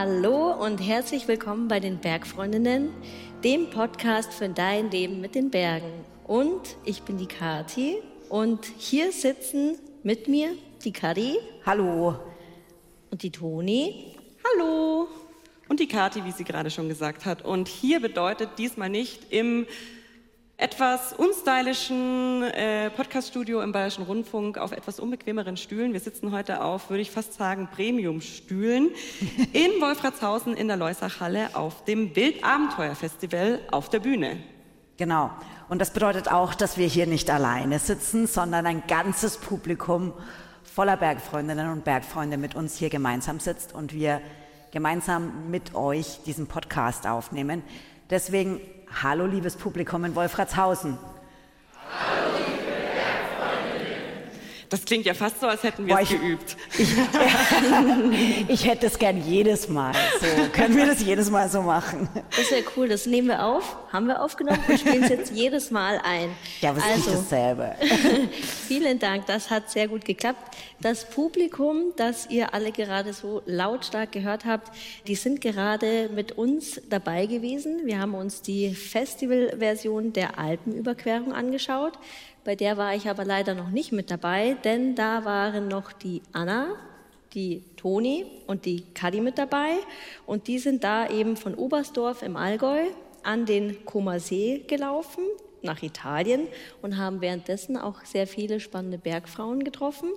Hallo und herzlich willkommen bei den Bergfreundinnen, dem Podcast für dein Leben mit den Bergen. Und ich bin die Kati und hier sitzen mit mir die Kari. Hallo. Und die Toni. Hallo. Und die Kati, wie sie gerade schon gesagt hat. Und hier bedeutet diesmal nicht im etwas unstylischen äh, Podcaststudio im Bayerischen Rundfunk auf etwas unbequemeren Stühlen. Wir sitzen heute auf, würde ich fast sagen, Premium-Stühlen in Wolfratshausen in der Leusachhalle auf dem Wildabenteuerfestival auf der Bühne. Genau. Und das bedeutet auch, dass wir hier nicht alleine sitzen, sondern ein ganzes Publikum voller Bergfreundinnen und Bergfreunde mit uns hier gemeinsam sitzt und wir gemeinsam mit euch diesen Podcast aufnehmen. Deswegen Hallo, liebes Publikum in Wolfratshausen. Hallo, liebe Das klingt ja fast so, als hätten wir es geübt. Ich, ich, hätte es gern jedes Mal so. Können wir das jedes Mal so machen? Das ist ja cool. Das nehmen wir auf, haben wir aufgenommen und spielen es jetzt jedes Mal ein. Ja, aber es also, ist nicht dasselbe. vielen Dank, das hat sehr gut geklappt. Das Publikum, das ihr alle gerade so lautstark gehört habt, die sind gerade mit uns dabei gewesen. Wir haben uns die Festivalversion der Alpenüberquerung angeschaut. Bei der war ich aber leider noch nicht mit dabei, denn da waren noch die Anna, die Toni und die Kadi mit dabei. Und die sind da eben von Oberstdorf im Allgäu an den Koma See gelaufen nach Italien und haben währenddessen auch sehr viele spannende Bergfrauen getroffen.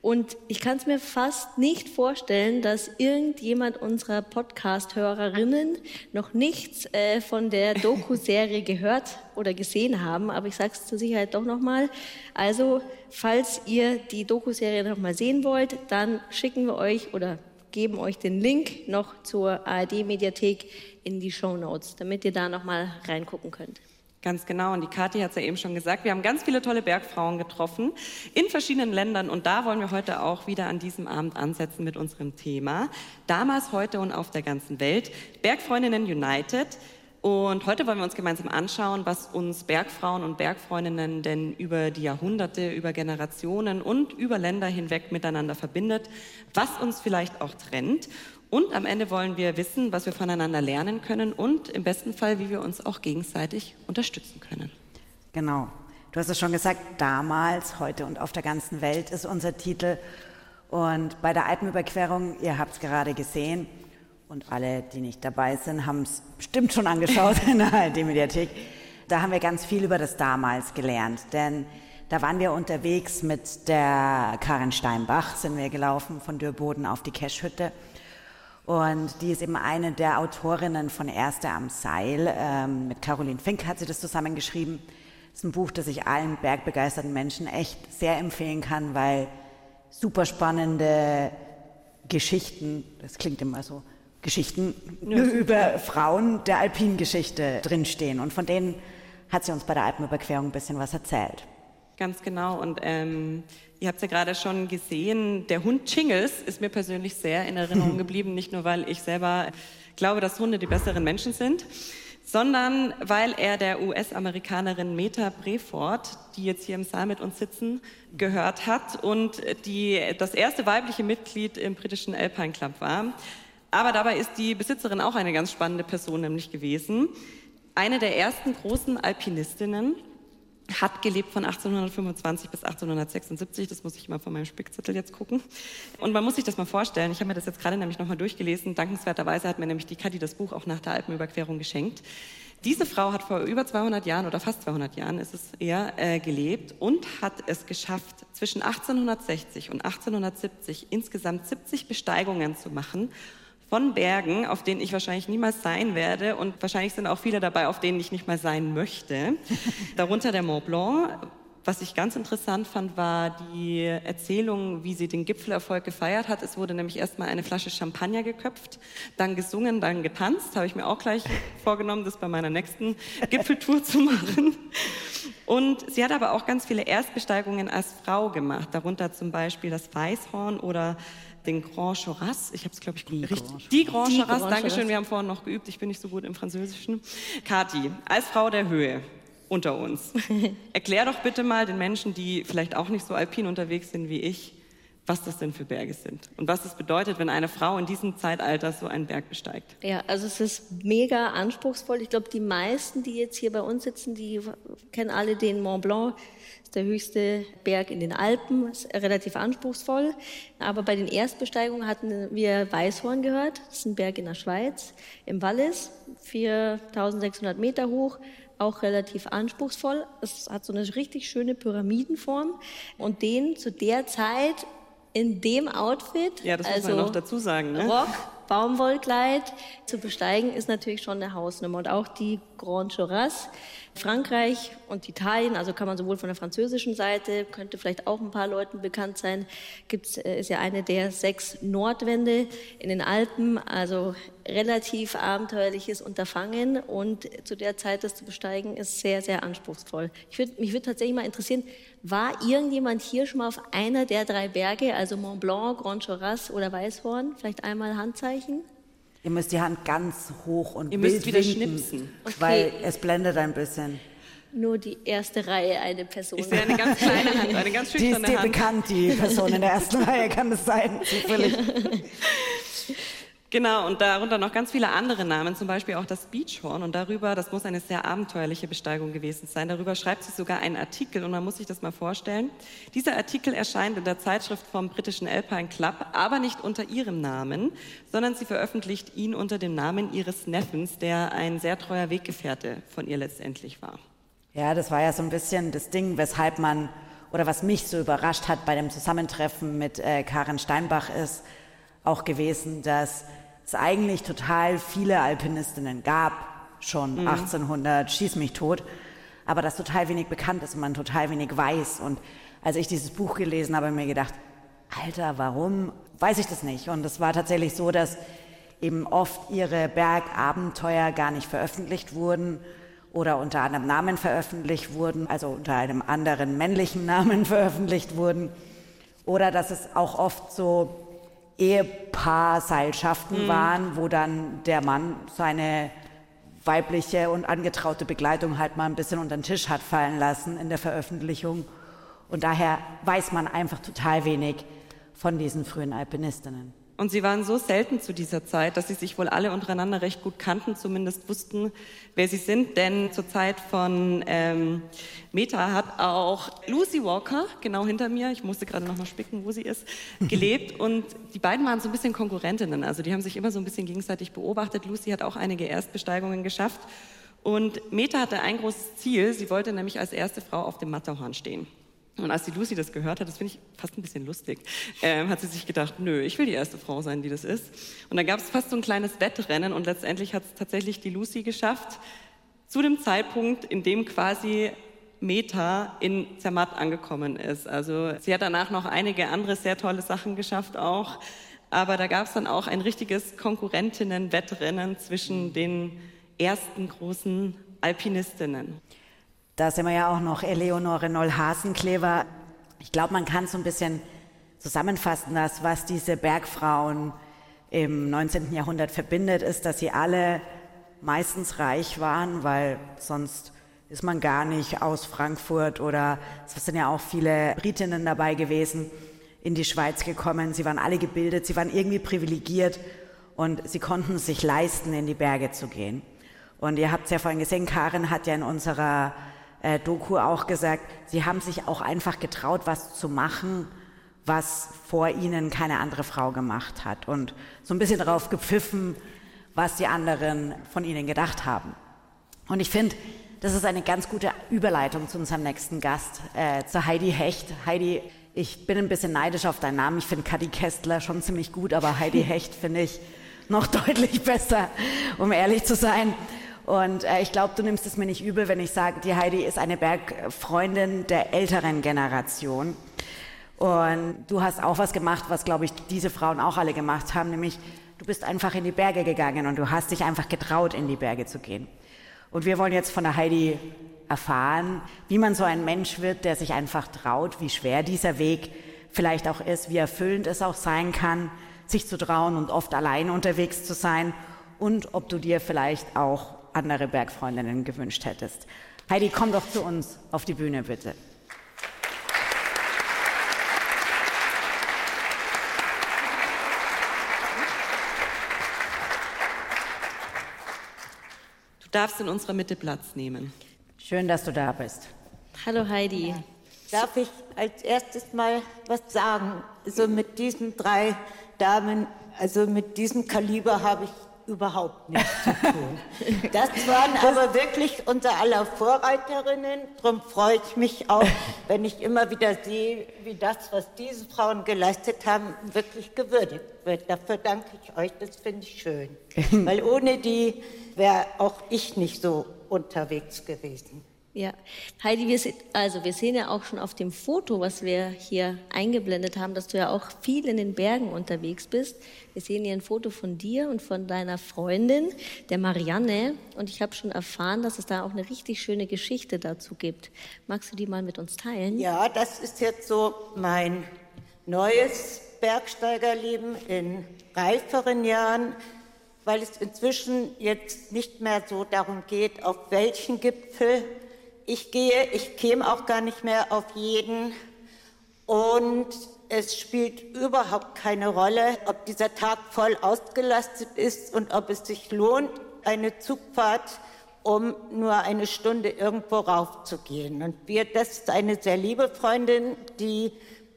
Und ich kann es mir fast nicht vorstellen, dass irgendjemand unserer Podcast-Hörerinnen noch nichts äh, von der Doku-Serie gehört oder gesehen haben. Aber ich sage es zur Sicherheit doch nochmal. Also, falls ihr die Doku-Serie nochmal sehen wollt, dann schicken wir euch oder geben euch den Link noch zur ARD-Mediathek in die Show Notes, damit ihr da nochmal reingucken könnt. Ganz genau. Und die Kathi hat es ja eben schon gesagt. Wir haben ganz viele tolle Bergfrauen getroffen in verschiedenen Ländern. Und da wollen wir heute auch wieder an diesem Abend ansetzen mit unserem Thema. Damals, heute und auf der ganzen Welt. Bergfreundinnen United. Und heute wollen wir uns gemeinsam anschauen, was uns Bergfrauen und Bergfreundinnen denn über die Jahrhunderte, über Generationen und über Länder hinweg miteinander verbindet, was uns vielleicht auch trennt und am Ende wollen wir wissen, was wir voneinander lernen können und im besten Fall, wie wir uns auch gegenseitig unterstützen können. Genau. Du hast es schon gesagt, damals, heute und auf der ganzen Welt ist unser Titel. Und bei der Alpenüberquerung, ihr habt es gerade gesehen, und alle, die nicht dabei sind, haben es bestimmt schon angeschaut in der ARD-Mediathek. Da haben wir ganz viel über das damals gelernt, denn da waren wir unterwegs mit der Karin Steinbach, sind wir gelaufen von Dürboden auf die Keschhütte. Und die ist eben eine der Autorinnen von Erste am Seil. Ähm, mit Caroline Fink hat sie das zusammengeschrieben. Das ist ein Buch, das ich allen bergbegeisterten Menschen echt sehr empfehlen kann, weil super spannende Geschichten, das klingt immer so, Geschichten ja, über Frauen der Alpingeschichte drinstehen. Und von denen hat sie uns bei der Alpenüberquerung ein bisschen was erzählt. Ganz genau. Und ähm, ihr habt es ja gerade schon gesehen, der Hund Chingles ist mir persönlich sehr in Erinnerung geblieben. Nicht nur, weil ich selber glaube, dass Hunde die besseren Menschen sind, sondern weil er der US-Amerikanerin Meta Breford, die jetzt hier im Saal mit uns sitzen, gehört hat und die das erste weibliche Mitglied im britischen Alpine Club war. Aber dabei ist die Besitzerin auch eine ganz spannende Person nämlich gewesen. Eine der ersten großen Alpinistinnen hat gelebt von 1825 bis 1876. Das muss ich mal von meinem Spickzettel jetzt gucken. Und man muss sich das mal vorstellen. Ich habe mir das jetzt gerade nämlich nochmal durchgelesen. Dankenswerterweise hat mir nämlich die Kadi das Buch auch nach der Alpenüberquerung geschenkt. Diese Frau hat vor über 200 Jahren oder fast 200 Jahren ist es eher äh, gelebt und hat es geschafft, zwischen 1860 und 1870 insgesamt 70 Besteigungen zu machen von Bergen, auf denen ich wahrscheinlich niemals sein werde und wahrscheinlich sind auch viele dabei, auf denen ich nicht mal sein möchte. Darunter der Mont Blanc. Was ich ganz interessant fand, war die Erzählung, wie sie den Gipfelerfolg gefeiert hat. Es wurde nämlich erstmal eine Flasche Champagner geköpft, dann gesungen, dann getanzt. Habe ich mir auch gleich vorgenommen, das bei meiner nächsten Gipfeltour zu machen. Und sie hat aber auch ganz viele Erstbesteigungen als Frau gemacht, darunter zum Beispiel das Weißhorn oder den Grand Choras. Ich habe es, glaube ich, die richtig. Grand die Grand Choras. Dankeschön, wir haben vorhin noch geübt. Ich bin nicht so gut im Französischen. Kati, als Frau der Höhe unter uns, erklär doch bitte mal den Menschen, die vielleicht auch nicht so alpin unterwegs sind wie ich, was das denn für Berge sind und was es bedeutet, wenn eine Frau in diesem Zeitalter so einen Berg besteigt. Ja, also es ist mega anspruchsvoll. Ich glaube, die meisten, die jetzt hier bei uns sitzen, die kennen alle den Mont Blanc. Das ist der höchste Berg in den Alpen, ist relativ anspruchsvoll. Aber bei den Erstbesteigungen hatten wir Weißhorn gehört. Das ist ein Berg in der Schweiz, im Wallis, 4600 Meter hoch auch relativ anspruchsvoll. Es hat so eine richtig schöne Pyramidenform und den zu der Zeit in dem Outfit, ja, das muss also man noch dazu sagen, ne? Rock, Baumwollkleid zu besteigen, ist natürlich schon eine Hausnummer. Und auch die Grand Choras, Frankreich und Italien, also kann man sowohl von der französischen Seite, könnte vielleicht auch ein paar Leuten bekannt sein, gibt's, äh, ist ja eine der sechs Nordwände in den Alpen, also relativ abenteuerliches Unterfangen und zu der Zeit das zu besteigen ist sehr, sehr anspruchsvoll. Ich würd, mich würde tatsächlich mal interessieren, war irgendjemand hier schon mal auf einer der drei Berge, also Mont Blanc, Grand Choras oder Weißhorn? Vielleicht einmal Handzeichen? Ihr müsst die Hand ganz hoch und Ihr müsst wieder winken, schnipsen. Okay. weil es blendet ein bisschen. Nur die erste Reihe eine Person. Ich sehe eine ganz kleine Hand, eine ganz Die ist schüchterne dir Hand. bekannt, die Person in der ersten Reihe, kann es sein, zufällig. Genau, und darunter noch ganz viele andere Namen, zum Beispiel auch das Beachhorn. Und darüber, das muss eine sehr abenteuerliche Besteigung gewesen sein, darüber schreibt sie sogar einen Artikel und man muss sich das mal vorstellen. Dieser Artikel erscheint in der Zeitschrift vom britischen Alpine Club, aber nicht unter ihrem Namen, sondern sie veröffentlicht ihn unter dem Namen ihres Neffens, der ein sehr treuer Weggefährte von ihr letztendlich war. Ja, das war ja so ein bisschen das Ding, weshalb man, oder was mich so überrascht hat bei dem Zusammentreffen mit äh, Karen Steinbach ist auch gewesen, dass es eigentlich total viele Alpinistinnen gab, schon 1800, schieß mich tot, aber dass total wenig bekannt ist und man total wenig weiß. Und als ich dieses Buch gelesen habe, habe ich mir gedacht, Alter, warum weiß ich das nicht? Und es war tatsächlich so, dass eben oft ihre Bergabenteuer gar nicht veröffentlicht wurden oder unter einem Namen veröffentlicht wurden, also unter einem anderen männlichen Namen veröffentlicht wurden. Oder dass es auch oft so Ehepaarseilschaften waren, wo dann der Mann seine weibliche und angetraute Begleitung halt mal ein bisschen unter den Tisch hat fallen lassen in der Veröffentlichung. Und daher weiß man einfach total wenig von diesen frühen Alpinistinnen. Und sie waren so selten zu dieser Zeit, dass sie sich wohl alle untereinander recht gut kannten, zumindest wussten, wer sie sind. Denn zur Zeit von ähm, Meta hat auch Lucy Walker, genau hinter mir, ich musste gerade noch mal spicken, wo sie ist, gelebt. Und die beiden waren so ein bisschen Konkurrentinnen. Also die haben sich immer so ein bisschen gegenseitig beobachtet. Lucy hat auch einige Erstbesteigungen geschafft. Und Meta hatte ein großes Ziel. Sie wollte nämlich als erste Frau auf dem Matterhorn stehen. Und als die Lucy das gehört hat, das finde ich fast ein bisschen lustig, ähm, hat sie sich gedacht, nö, ich will die erste Frau sein, die das ist. Und dann gab es fast so ein kleines Wettrennen und letztendlich hat es tatsächlich die Lucy geschafft, zu dem Zeitpunkt, in dem quasi Meta in Zermatt angekommen ist. Also sie hat danach noch einige andere sehr tolle Sachen geschafft auch, aber da gab es dann auch ein richtiges Konkurrentinnen-Wettrennen zwischen den ersten großen Alpinistinnen. Da sind wir ja auch noch Eleonore Noll-Hasenklever. Ich glaube, man kann so ein bisschen zusammenfassen, dass was diese Bergfrauen im 19. Jahrhundert verbindet, ist, dass sie alle meistens reich waren, weil sonst ist man gar nicht aus Frankfurt oder es sind ja auch viele Britinnen dabei gewesen, in die Schweiz gekommen. Sie waren alle gebildet, sie waren irgendwie privilegiert und sie konnten sich leisten, in die Berge zu gehen. Und ihr habt es ja vorhin gesehen, Karin hat ja in unserer äh, Doku auch gesagt, sie haben sich auch einfach getraut, was zu machen, was vor ihnen keine andere Frau gemacht hat. Und so ein bisschen darauf gepfiffen, was die anderen von ihnen gedacht haben. Und ich finde, das ist eine ganz gute Überleitung zu unserem nächsten Gast, äh, zu Heidi Hecht. Heidi, ich bin ein bisschen neidisch auf deinen Namen. Ich finde Kadi Kästler schon ziemlich gut, aber Heidi Hecht finde ich noch deutlich besser, um ehrlich zu sein. Und äh, ich glaube, du nimmst es mir nicht übel, wenn ich sage, die Heidi ist eine Bergfreundin der älteren Generation. Und du hast auch was gemacht, was, glaube ich, diese Frauen auch alle gemacht haben, nämlich du bist einfach in die Berge gegangen und du hast dich einfach getraut, in die Berge zu gehen. Und wir wollen jetzt von der Heidi erfahren, wie man so ein Mensch wird, der sich einfach traut, wie schwer dieser Weg vielleicht auch ist, wie erfüllend es auch sein kann, sich zu trauen und oft allein unterwegs zu sein und ob du dir vielleicht auch andere Bergfreundinnen gewünscht hättest. Heidi, komm doch zu uns auf die Bühne, bitte. Du darfst in unserer Mitte Platz nehmen. Schön, dass du da bist. Hallo Heidi. Darf ich als erstes mal was sagen? Also mit diesen drei Damen, also mit diesem Kaliber habe ich überhaupt nichts zu tun. Das waren aber wirklich unser aller Vorreiterinnen. Darum freue ich mich auch, wenn ich immer wieder sehe, wie das, was diese Frauen geleistet haben, wirklich gewürdigt wird. Dafür danke ich euch, das finde ich schön. Weil ohne die wäre auch ich nicht so unterwegs gewesen. Ja, Heidi, wir sehen, also wir sehen ja auch schon auf dem Foto, was wir hier eingeblendet haben, dass du ja auch viel in den Bergen unterwegs bist. Wir sehen hier ein Foto von dir und von deiner Freundin, der Marianne. Und ich habe schon erfahren, dass es da auch eine richtig schöne Geschichte dazu gibt. Magst du die mal mit uns teilen? Ja, das ist jetzt so mein neues Bergsteigerleben in reiferen Jahren weil es inzwischen jetzt nicht mehr so darum geht, auf welchen Gipfel ich gehe, ich käme auch gar nicht mehr auf jeden. Und es spielt überhaupt keine Rolle, ob dieser Tag voll ausgelastet ist und ob es sich lohnt, eine Zugfahrt, um nur eine Stunde irgendwo raufzugehen. Und wir, das ist eine sehr liebe Freundin, die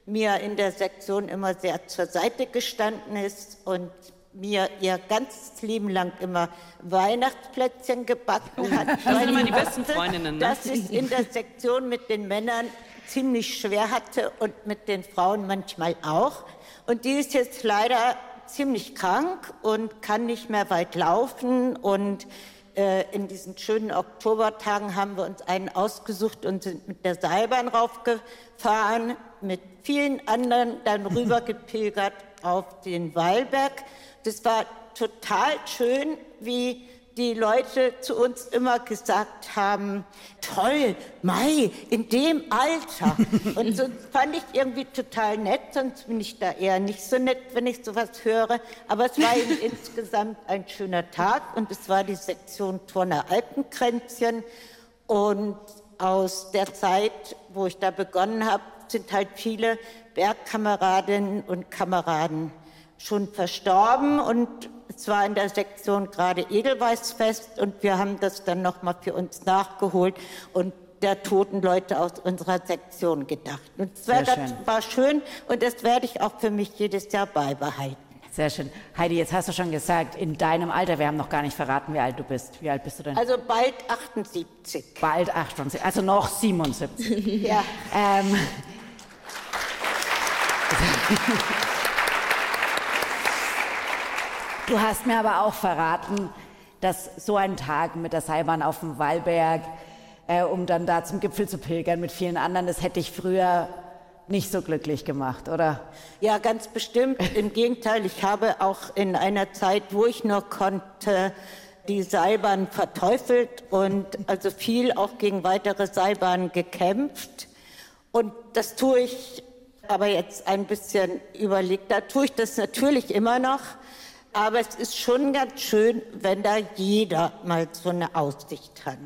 mir in der Sektion immer sehr zur Seite gestanden ist und mir ihr ganzes Leben lang immer Weihnachtsplätzchen gebacken hat. Das sind immer die besten Freundinnen. Ne? Dass ich in der Sektion mit den Männern ziemlich schwer hatte und mit den Frauen manchmal auch. Und die ist jetzt leider ziemlich krank und kann nicht mehr weit laufen. Und äh, in diesen schönen Oktobertagen haben wir uns einen ausgesucht und sind mit der Seilbahn raufgefahren, mit vielen anderen dann rübergepilgert auf den Wallberg. Das war total schön, wie die Leute zu uns immer gesagt haben, toll, Mai, in dem Alter. Und so fand ich irgendwie total nett, sonst bin ich da eher nicht so nett, wenn ich sowas höre. Aber es war eben insgesamt ein schöner Tag und es war die Sektion Turner Alpenkränzchen. Und aus der Zeit, wo ich da begonnen habe, sind halt viele Bergkameradinnen und Kameraden schon verstorben und es war in der Sektion gerade Edelweißfest und wir haben das dann nochmal für uns nachgeholt und der toten Leute aus unserer Sektion gedacht. Und das, war, das war schön und das werde ich auch für mich jedes Jahr beibehalten. Sehr schön. Heidi, jetzt hast du schon gesagt, in deinem Alter, wir haben noch gar nicht verraten, wie alt du bist. Wie alt bist du denn? Also bald 78. Bald 78, also noch 77. ja. Ähm. Du hast mir aber auch verraten, dass so ein Tag mit der Seilbahn auf dem Wallberg, äh, um dann da zum Gipfel zu pilgern mit vielen anderen, das hätte ich früher nicht so glücklich gemacht, oder? Ja, ganz bestimmt. Im Gegenteil, ich habe auch in einer Zeit, wo ich nur konnte, die Seilbahn verteufelt und also viel auch gegen weitere Seilbahnen gekämpft. Und das tue ich aber jetzt ein bisschen überlegt. Da tue ich das natürlich immer noch. Aber es ist schon ganz schön, wenn da jeder mal so eine Aussicht hat.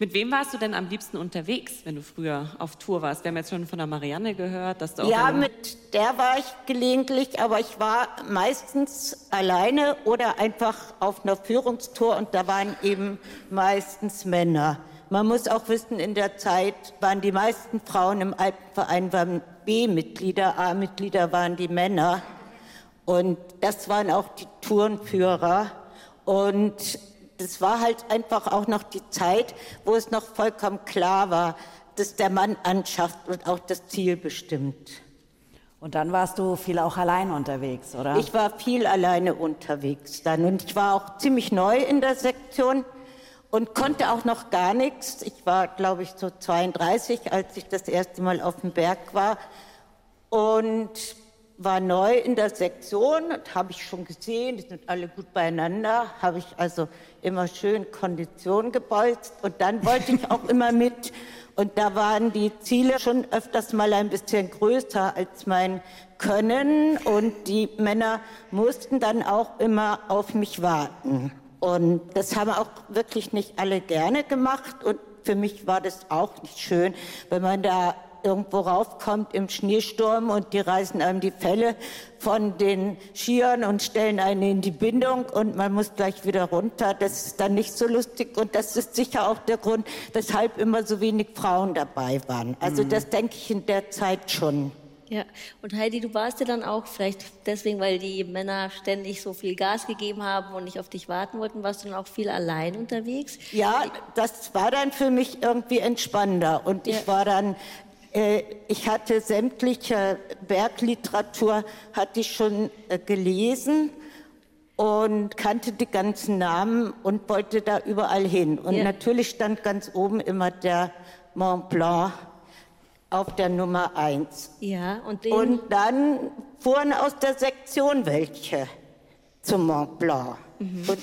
Mit wem warst du denn am liebsten unterwegs, wenn du früher auf Tour warst? Wir haben jetzt schon von der Marianne gehört, dass du auch. Ja, mit der war ich gelegentlich, aber ich war meistens alleine oder einfach auf einer Führungstour und da waren eben meistens Männer. Man muss auch wissen, in der Zeit waren die meisten Frauen im Alpenverein waren B-Mitglieder, A-Mitglieder waren die Männer. Und das waren auch die Tourenführer. Und das war halt einfach auch noch die Zeit, wo es noch vollkommen klar war, dass der Mann anschafft und auch das Ziel bestimmt. Und dann warst du viel auch allein unterwegs, oder? Ich war viel alleine unterwegs dann. Und ich war auch ziemlich neu in der Sektion und konnte auch noch gar nichts. Ich war, glaube ich, so 32, als ich das erste Mal auf dem Berg war. Und war neu in der Sektion, habe ich schon gesehen, die sind alle gut beieinander, habe ich also immer schön Kondition gebolzt und dann wollte ich auch immer mit und da waren die Ziele schon öfters mal ein bisschen größer als mein Können und die Männer mussten dann auch immer auf mich warten. Und das haben auch wirklich nicht alle gerne gemacht und für mich war das auch nicht schön, wenn man da irgendwo raufkommt im Schneesturm und die reißen einem die Felle von den Skiern und stellen einen in die Bindung und man muss gleich wieder runter. Das ist dann nicht so lustig und das ist sicher auch der Grund, weshalb immer so wenig Frauen dabei waren. Also mhm. das denke ich in der Zeit schon. Ja, und Heidi, du warst ja dann auch vielleicht deswegen, weil die Männer ständig so viel Gas gegeben haben und nicht auf dich warten wollten, warst du dann auch viel allein unterwegs? Ja, das war dann für mich irgendwie entspannender und ja. ich war dann ich hatte sämtliche Bergliteratur, hatte ich schon äh, gelesen und kannte die ganzen Namen und wollte da überall hin. Und ja. natürlich stand ganz oben immer der Mont Blanc auf der Nummer 1. Ja, und, den und dann fuhren aus der Sektion welche zum Mont Blanc. Mhm. Und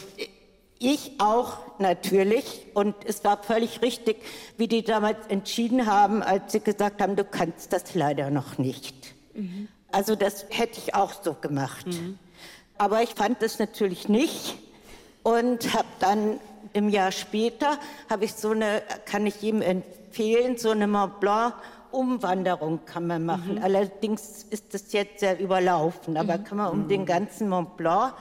ich auch natürlich. Und es war völlig richtig, wie die damals entschieden haben, als sie gesagt haben, du kannst das leider noch nicht. Mhm. Also das hätte ich auch so gemacht. Mhm. Aber ich fand es natürlich nicht und habe dann im Jahr später, habe ich so eine, kann ich ihm empfehlen, so eine Mont Blanc Umwanderung kann man machen. Mhm. Allerdings ist das jetzt sehr überlaufen, aber mhm. kann man um mhm. den ganzen Mont Blanc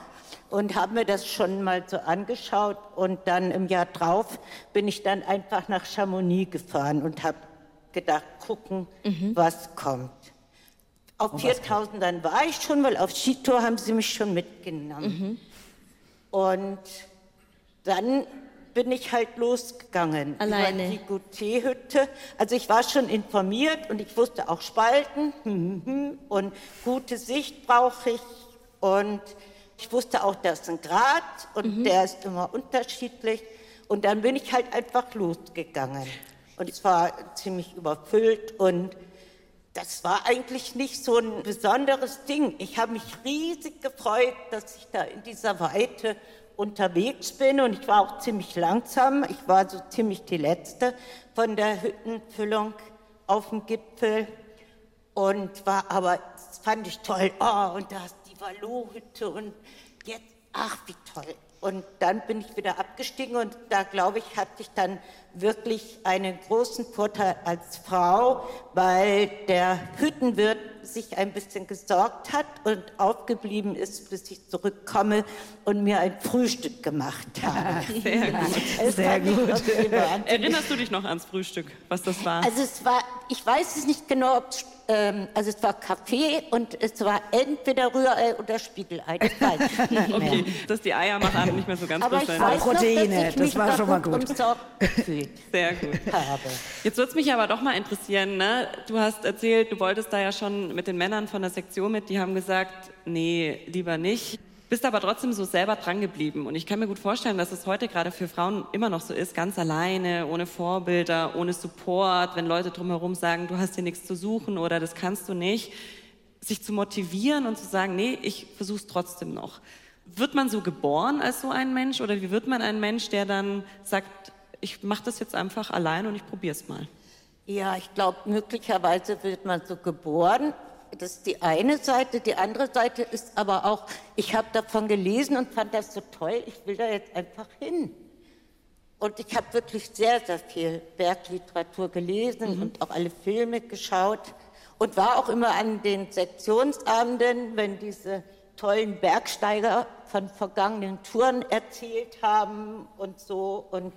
und habe mir das schon mal so angeschaut und dann im Jahr drauf bin ich dann einfach nach Chamonix gefahren und habe gedacht, gucken, mhm. was kommt. Auf 4000 dann war ich schon, weil auf Skitour haben sie mich schon mitgenommen. Mhm. Und dann bin ich halt losgegangen. Alleine? Über die Goutet-Hütte. Also ich war schon informiert und ich wusste auch Spalten hm, hm, hm, und gute Sicht brauche ich und ich wusste auch, da ist ein Grad und mhm. der ist immer unterschiedlich. Und dann bin ich halt einfach losgegangen. Und es war ziemlich überfüllt und das war eigentlich nicht so ein besonderes Ding. Ich habe mich riesig gefreut, dass ich da in dieser Weite unterwegs bin und ich war auch ziemlich langsam. Ich war so ziemlich die Letzte von der Hüttenfüllung auf dem Gipfel und war aber, das fand ich toll. Oh, und da die Wallo-Hütte und jetzt, ach, wie toll. Und dann bin ich wieder abgestiegen und da, glaube ich, hatte ich dann wirklich einen großen Vorteil als Frau, weil der Hüttenwirt sich ein bisschen gesorgt hat und aufgeblieben ist, bis ich zurückkomme und mir ein Frühstück gemacht habe. Sehr gut. Sehr gut. Erinnerst du dich noch ans Frühstück, was das war? Also es war, ich weiß es nicht genau, ob es ähm, also es war Kaffee und es war entweder Rührei oder Spiegelei. Ich weiß nicht mehr. okay, dass die Eier machen nicht mehr so ganz Aber ich weiß Proteine, noch, das war schon mal gut. Sehr gut. Habe. Jetzt würde es mich aber doch mal interessieren, ne? du hast erzählt, du wolltest da ja schon mit den Männern von der Sektion mit, die haben gesagt, nee, lieber nicht. Bist aber trotzdem so selber dran geblieben. Und ich kann mir gut vorstellen, dass es heute gerade für Frauen immer noch so ist, ganz alleine, ohne Vorbilder, ohne Support, wenn Leute drumherum sagen, du hast hier nichts zu suchen oder das kannst du nicht, sich zu motivieren und zu sagen, nee, ich versuch's trotzdem noch. Wird man so geboren als so ein Mensch oder wie wird man ein Mensch, der dann sagt, ich mache das jetzt einfach allein und ich probiere es mal? Ja, ich glaube, möglicherweise wird man so geboren. Das ist die eine Seite. Die andere Seite ist aber auch, ich habe davon gelesen und fand das so toll, ich will da jetzt einfach hin. Und ich habe wirklich sehr, sehr viel Bergliteratur gelesen mhm. und auch alle Filme geschaut und war auch immer an den Sektionsabenden, wenn diese tollen Bergsteiger von vergangenen Touren erzählt haben und so. Und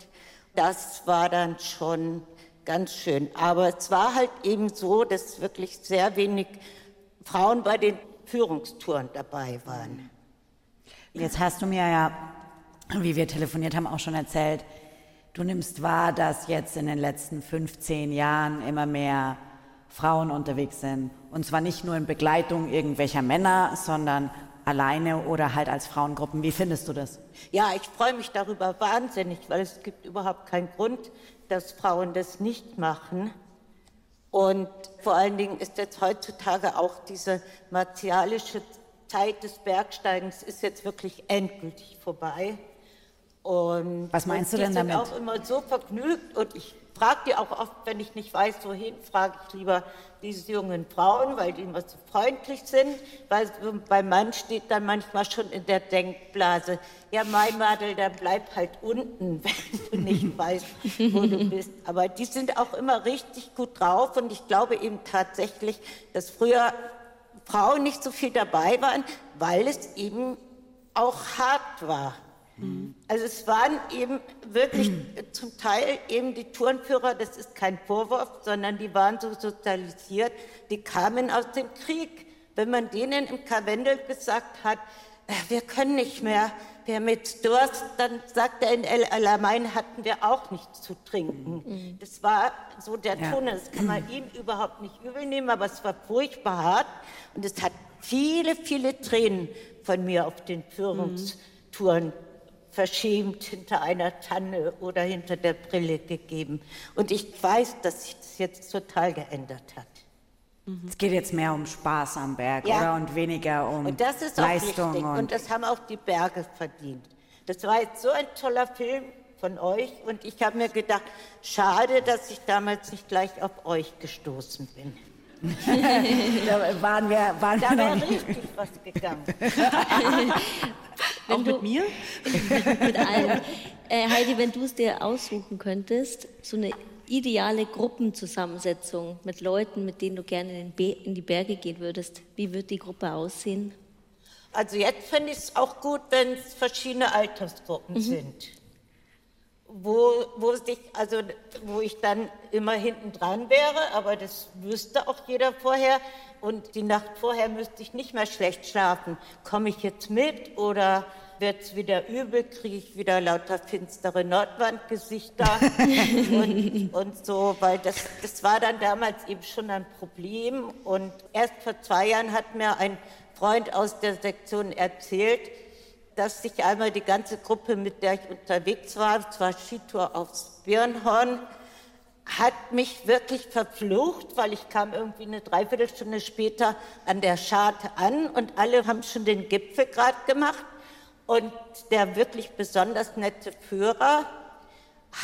das war dann schon ganz schön. Aber es war halt eben so, dass wirklich sehr wenig Frauen bei den Führungstouren dabei waren. Jetzt hast du mir ja, wie wir telefoniert haben, auch schon erzählt, du nimmst wahr, dass jetzt in den letzten 15 Jahren immer mehr Frauen unterwegs sind. Und zwar nicht nur in Begleitung irgendwelcher Männer, sondern alleine oder halt als Frauengruppen. Wie findest du das? Ja, ich freue mich darüber wahnsinnig, weil es gibt überhaupt keinen Grund, dass Frauen das nicht machen. Und vor allen Dingen ist jetzt heutzutage auch diese martialische Zeit des Bergsteigens ist jetzt wirklich endgültig vorbei. Und Was meinst du denn damit? Ich bin auch immer so vergnügt und ich frage die auch oft, wenn ich nicht weiß, wohin, frage ich lieber diese jungen Frauen, weil die immer so freundlich sind. Weil beim Mann steht dann manchmal schon in der Denkblase, ja, mein Madel, dann bleib halt unten, wenn du nicht weißt, wo du bist. Aber die sind auch immer richtig gut drauf und ich glaube eben tatsächlich, dass früher Frauen nicht so viel dabei waren, weil es eben auch hart war. Also es waren eben wirklich zum Teil eben die Turnführer, das ist kein Vorwurf, sondern die waren so sozialisiert, die kamen aus dem Krieg. Wenn man denen im Karwendel gesagt hat, äh, wir können nicht mehr, wir haben jetzt Durst, dann sagt er in El Alamein hatten wir auch nichts zu trinken. Mhm. Das war so der Ton, das kann man ihm überhaupt nicht übel nehmen, aber es war furchtbar hart und es hat viele, viele Tränen von mir auf den Führungstouren verschämt hinter einer Tanne oder hinter der Brille gegeben. Und ich weiß, dass sich das jetzt total geändert hat. Es geht jetzt mehr um Spaß am Berg, ja. oder? Und weniger um und das ist Leistung. Auch wichtig. Und, und das haben auch die Berge verdient. Das war jetzt so ein toller Film von euch und ich habe mir gedacht, schade, dass ich damals nicht gleich auf euch gestoßen bin. da waren wir, waren da wäre richtig was gegangen. Auch mit mir? mit allen. Äh, Heidi, wenn du es dir aussuchen könntest, so eine ideale Gruppenzusammensetzung mit Leuten, mit denen du gerne in, in die Berge gehen würdest, wie wird die Gruppe aussehen? Also jetzt finde ich es auch gut, wenn es verschiedene Altersgruppen mhm. sind. Wo, wo, sich, also, wo ich dann immer hinten dran wäre, aber das wüsste auch jeder vorher. Und die Nacht vorher müsste ich nicht mehr schlecht schlafen. Komme ich jetzt mit oder wird es wieder übel, kriege ich wieder lauter finstere Nordwandgesichter und, und so, weil das, das war dann damals eben schon ein Problem. Und erst vor zwei Jahren hat mir ein Freund aus der Sektion erzählt, dass sich einmal die ganze Gruppe, mit der ich unterwegs war, zwar Skitour aufs Birnhorn, hat mich wirklich verflucht, weil ich kam irgendwie eine Dreiviertelstunde später an der Scharte an und alle haben schon den Gipfel gerade gemacht. Und der wirklich besonders nette Führer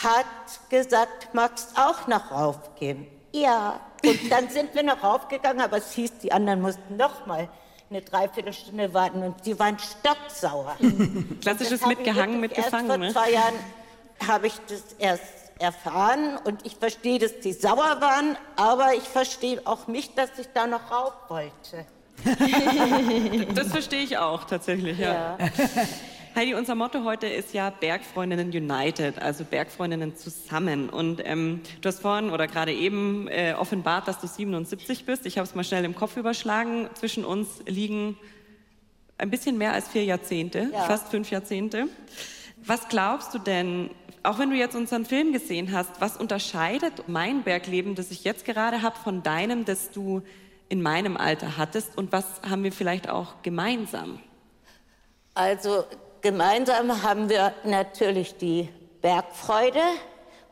hat gesagt, magst auch noch raufgehen? Ja. Und dann sind wir noch raufgegangen, aber es hieß, die anderen mussten noch mal eine Dreiviertelstunde warten und die waren stocksauer. Klassisches Mitgehangen, mitgefangen. Erst vor ne? zwei Jahren habe ich das erst erfahren und ich verstehe, dass die sauer waren, aber ich verstehe auch mich, dass ich da noch rauf wollte. das verstehe ich auch tatsächlich, ja. ja. Heidi, unser Motto heute ist ja Bergfreundinnen United, also Bergfreundinnen zusammen. Und ähm, du hast vorhin oder gerade eben äh, offenbart, dass du 77 bist. Ich habe es mal schnell im Kopf überschlagen. Zwischen uns liegen ein bisschen mehr als vier Jahrzehnte, ja. fast fünf Jahrzehnte. Was glaubst du denn, auch wenn du jetzt unseren Film gesehen hast, was unterscheidet mein Bergleben, das ich jetzt gerade habe, von deinem, das du in meinem Alter hattest und was haben wir vielleicht auch gemeinsam? Also gemeinsam haben wir natürlich die Bergfreude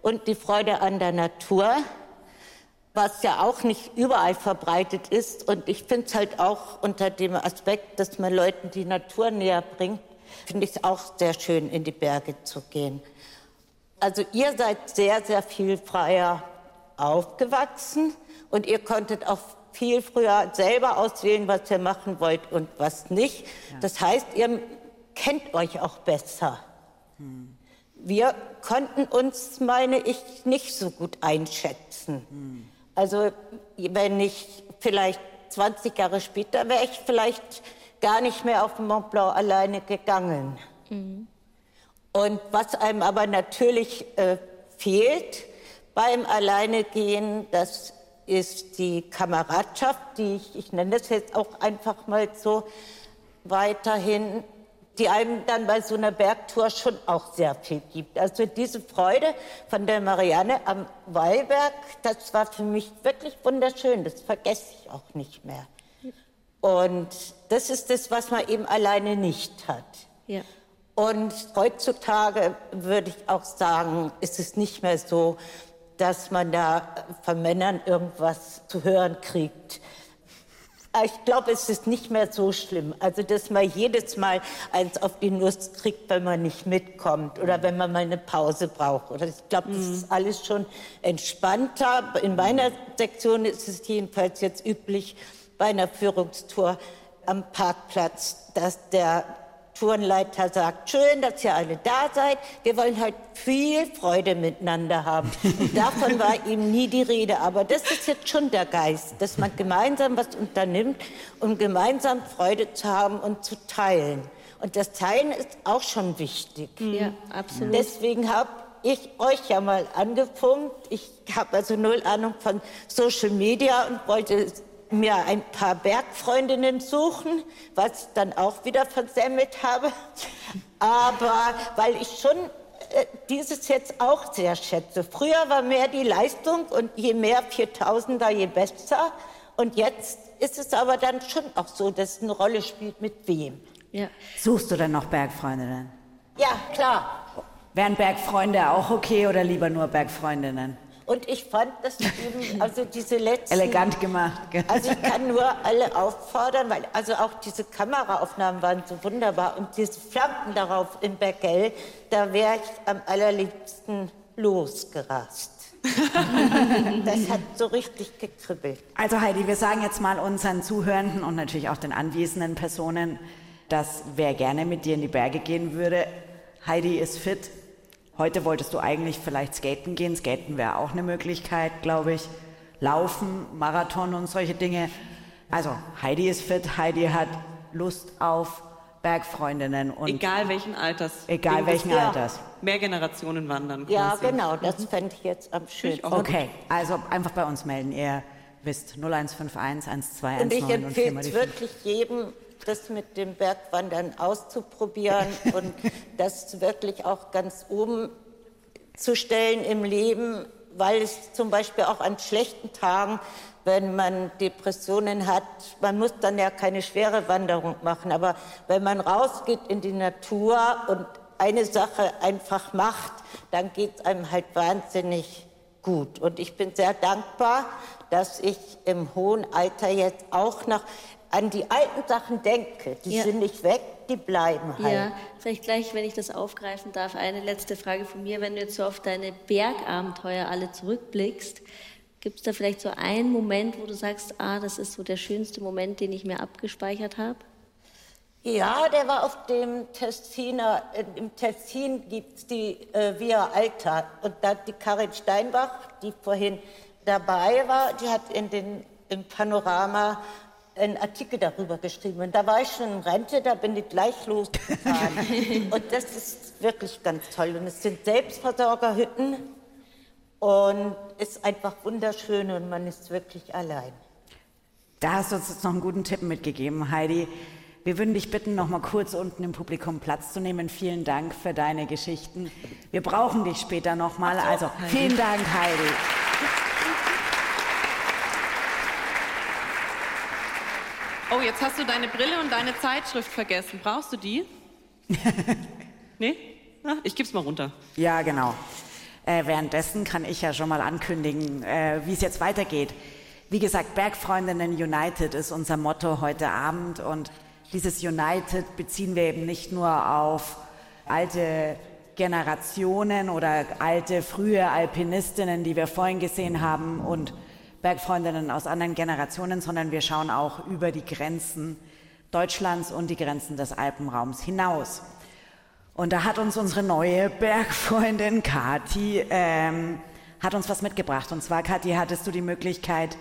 und die Freude an der Natur, was ja auch nicht überall verbreitet ist. Und ich finde es halt auch unter dem Aspekt, dass man Leuten die Natur näher bringt, finde ich es auch sehr schön, in die Berge zu gehen. Also ihr seid sehr, sehr viel freier aufgewachsen und ihr konntet auch viel früher selber auswählen, was ihr machen wollt und was nicht. Ja. Das heißt, ihr kennt euch auch besser. Hm. Wir konnten uns, meine ich, nicht so gut einschätzen. Hm. Also wenn ich vielleicht 20 Jahre später wäre ich vielleicht gar nicht mehr auf den Mont Blanc alleine gegangen. Mhm. Und was einem aber natürlich äh, fehlt beim Alleinegehen, das ist die Kameradschaft, die ich, ich nenne das jetzt auch einfach mal so weiterhin, die einem dann bei so einer Bergtour schon auch sehr viel gibt. Also diese Freude von der Marianne am Wallberg, das war für mich wirklich wunderschön. Das vergesse ich auch nicht mehr. Und das ist das, was man eben alleine nicht hat. Ja. Und heutzutage würde ich auch sagen, ist es nicht mehr so, dass man da von Männern irgendwas zu hören kriegt. Ah, ich glaube, es ist nicht mehr so schlimm. Also, dass man jedes Mal eins auf die Nuss kriegt, wenn man nicht mitkommt oder wenn man mal eine Pause braucht. Oder ich glaube, das ist alles schon entspannter. In meiner Sektion ist es jedenfalls jetzt üblich, bei einer Führungstour am Parkplatz, dass der Tourenleiter sagt, schön, dass ihr alle da seid. Wir wollen halt viel Freude miteinander haben. Und davon war ihm nie die Rede. Aber das ist jetzt schon der Geist, dass man gemeinsam was unternimmt, um gemeinsam Freude zu haben und zu teilen. Und das Teilen ist auch schon wichtig. Ja, absolut. Deswegen habe ich euch ja mal angefunkt. Ich habe also null Ahnung von Social Media und wollte mir ein paar Bergfreundinnen suchen, was ich dann auch wieder versemmelt habe. Aber weil ich schon äh, dieses jetzt auch sehr schätze. Früher war mehr die Leistung und je mehr 4000er, je besser. Und jetzt ist es aber dann schon auch so, dass es eine Rolle spielt, mit wem. Ja. Suchst du denn noch Bergfreundinnen? Ja, klar. Wären Bergfreunde auch okay oder lieber nur Bergfreundinnen? Und ich fand das eben, also diese letzten... Elegant gemacht. Gell? Also ich kann nur alle auffordern, weil also auch diese Kameraaufnahmen waren so wunderbar und diese Flanken darauf in Bergell, da wäre ich am allerliebsten losgerast. das hat so richtig gekribbelt. Also Heidi, wir sagen jetzt mal unseren Zuhörenden und natürlich auch den anwesenden Personen, dass wer gerne mit dir in die Berge gehen würde, Heidi ist fit, Heute wolltest du eigentlich vielleicht skaten gehen. Skaten wäre auch eine Möglichkeit, glaube ich. Laufen, Marathon und solche Dinge. Also Heidi ist fit, Heidi hat Lust auf Bergfreundinnen und egal welchen Alters. Egal welchen ja. Alters. Mehr Generationen wandern. Ja, genau, das fände ich jetzt am schönsten. Okay, also einfach bei uns melden. Ihr wisst 0151 1219 und ich empfehle es wirklich jedem, das mit dem Bergwandern auszuprobieren und das wirklich auch ganz oben zu stellen im Leben, weil es zum Beispiel auch an schlechten Tagen, wenn man Depressionen hat, man muss dann ja keine schwere Wanderung machen, aber wenn man rausgeht in die Natur und eine Sache einfach macht, dann geht es einem halt wahnsinnig gut. Und ich bin sehr dankbar, dass ich im hohen Alter jetzt auch noch an die alten Sachen denke, die ja. sind nicht weg, die bleiben halt. Ja, vielleicht gleich, wenn ich das aufgreifen darf, eine letzte Frage von mir. Wenn du jetzt so auf deine Bergabenteuer alle zurückblickst, gibt es da vielleicht so einen Moment, wo du sagst, ah, das ist so der schönste Moment, den ich mir abgespeichert habe? Ja, der war auf dem Tessiner, äh, im Tessin gibt es die äh, Via Alta und da die Karin Steinbach, die vorhin dabei war, die hat in den, im Panorama einen Artikel darüber geschrieben. Und da war ich schon in Rente, da bin ich gleich losgefahren. und das ist wirklich ganz toll. Und es sind Selbstversorgerhütten und ist einfach wunderschön und man ist wirklich allein. Da hast du uns jetzt noch einen guten Tipp mitgegeben, Heidi. Wir würden dich bitten, noch mal kurz unten im Publikum Platz zu nehmen. Vielen Dank für deine Geschichten. Wir brauchen dich später noch mal. Also vielen Dank, Heidi. Oh, jetzt hast du deine Brille und deine Zeitschrift vergessen. Brauchst du die? nee? Na, ich gib's mal runter. Ja, genau. Äh, währenddessen kann ich ja schon mal ankündigen, äh, wie es jetzt weitergeht. Wie gesagt, Bergfreundinnen United ist unser Motto heute Abend und dieses United beziehen wir eben nicht nur auf alte Generationen oder alte frühe Alpinistinnen, die wir vorhin gesehen haben und Bergfreundinnen aus anderen Generationen, sondern wir schauen auch über die Grenzen Deutschlands und die Grenzen des Alpenraums hinaus. Und da hat uns unsere neue Bergfreundin Kati ähm, hat uns was mitgebracht. Und zwar, Kathi, hattest du die Möglichkeit,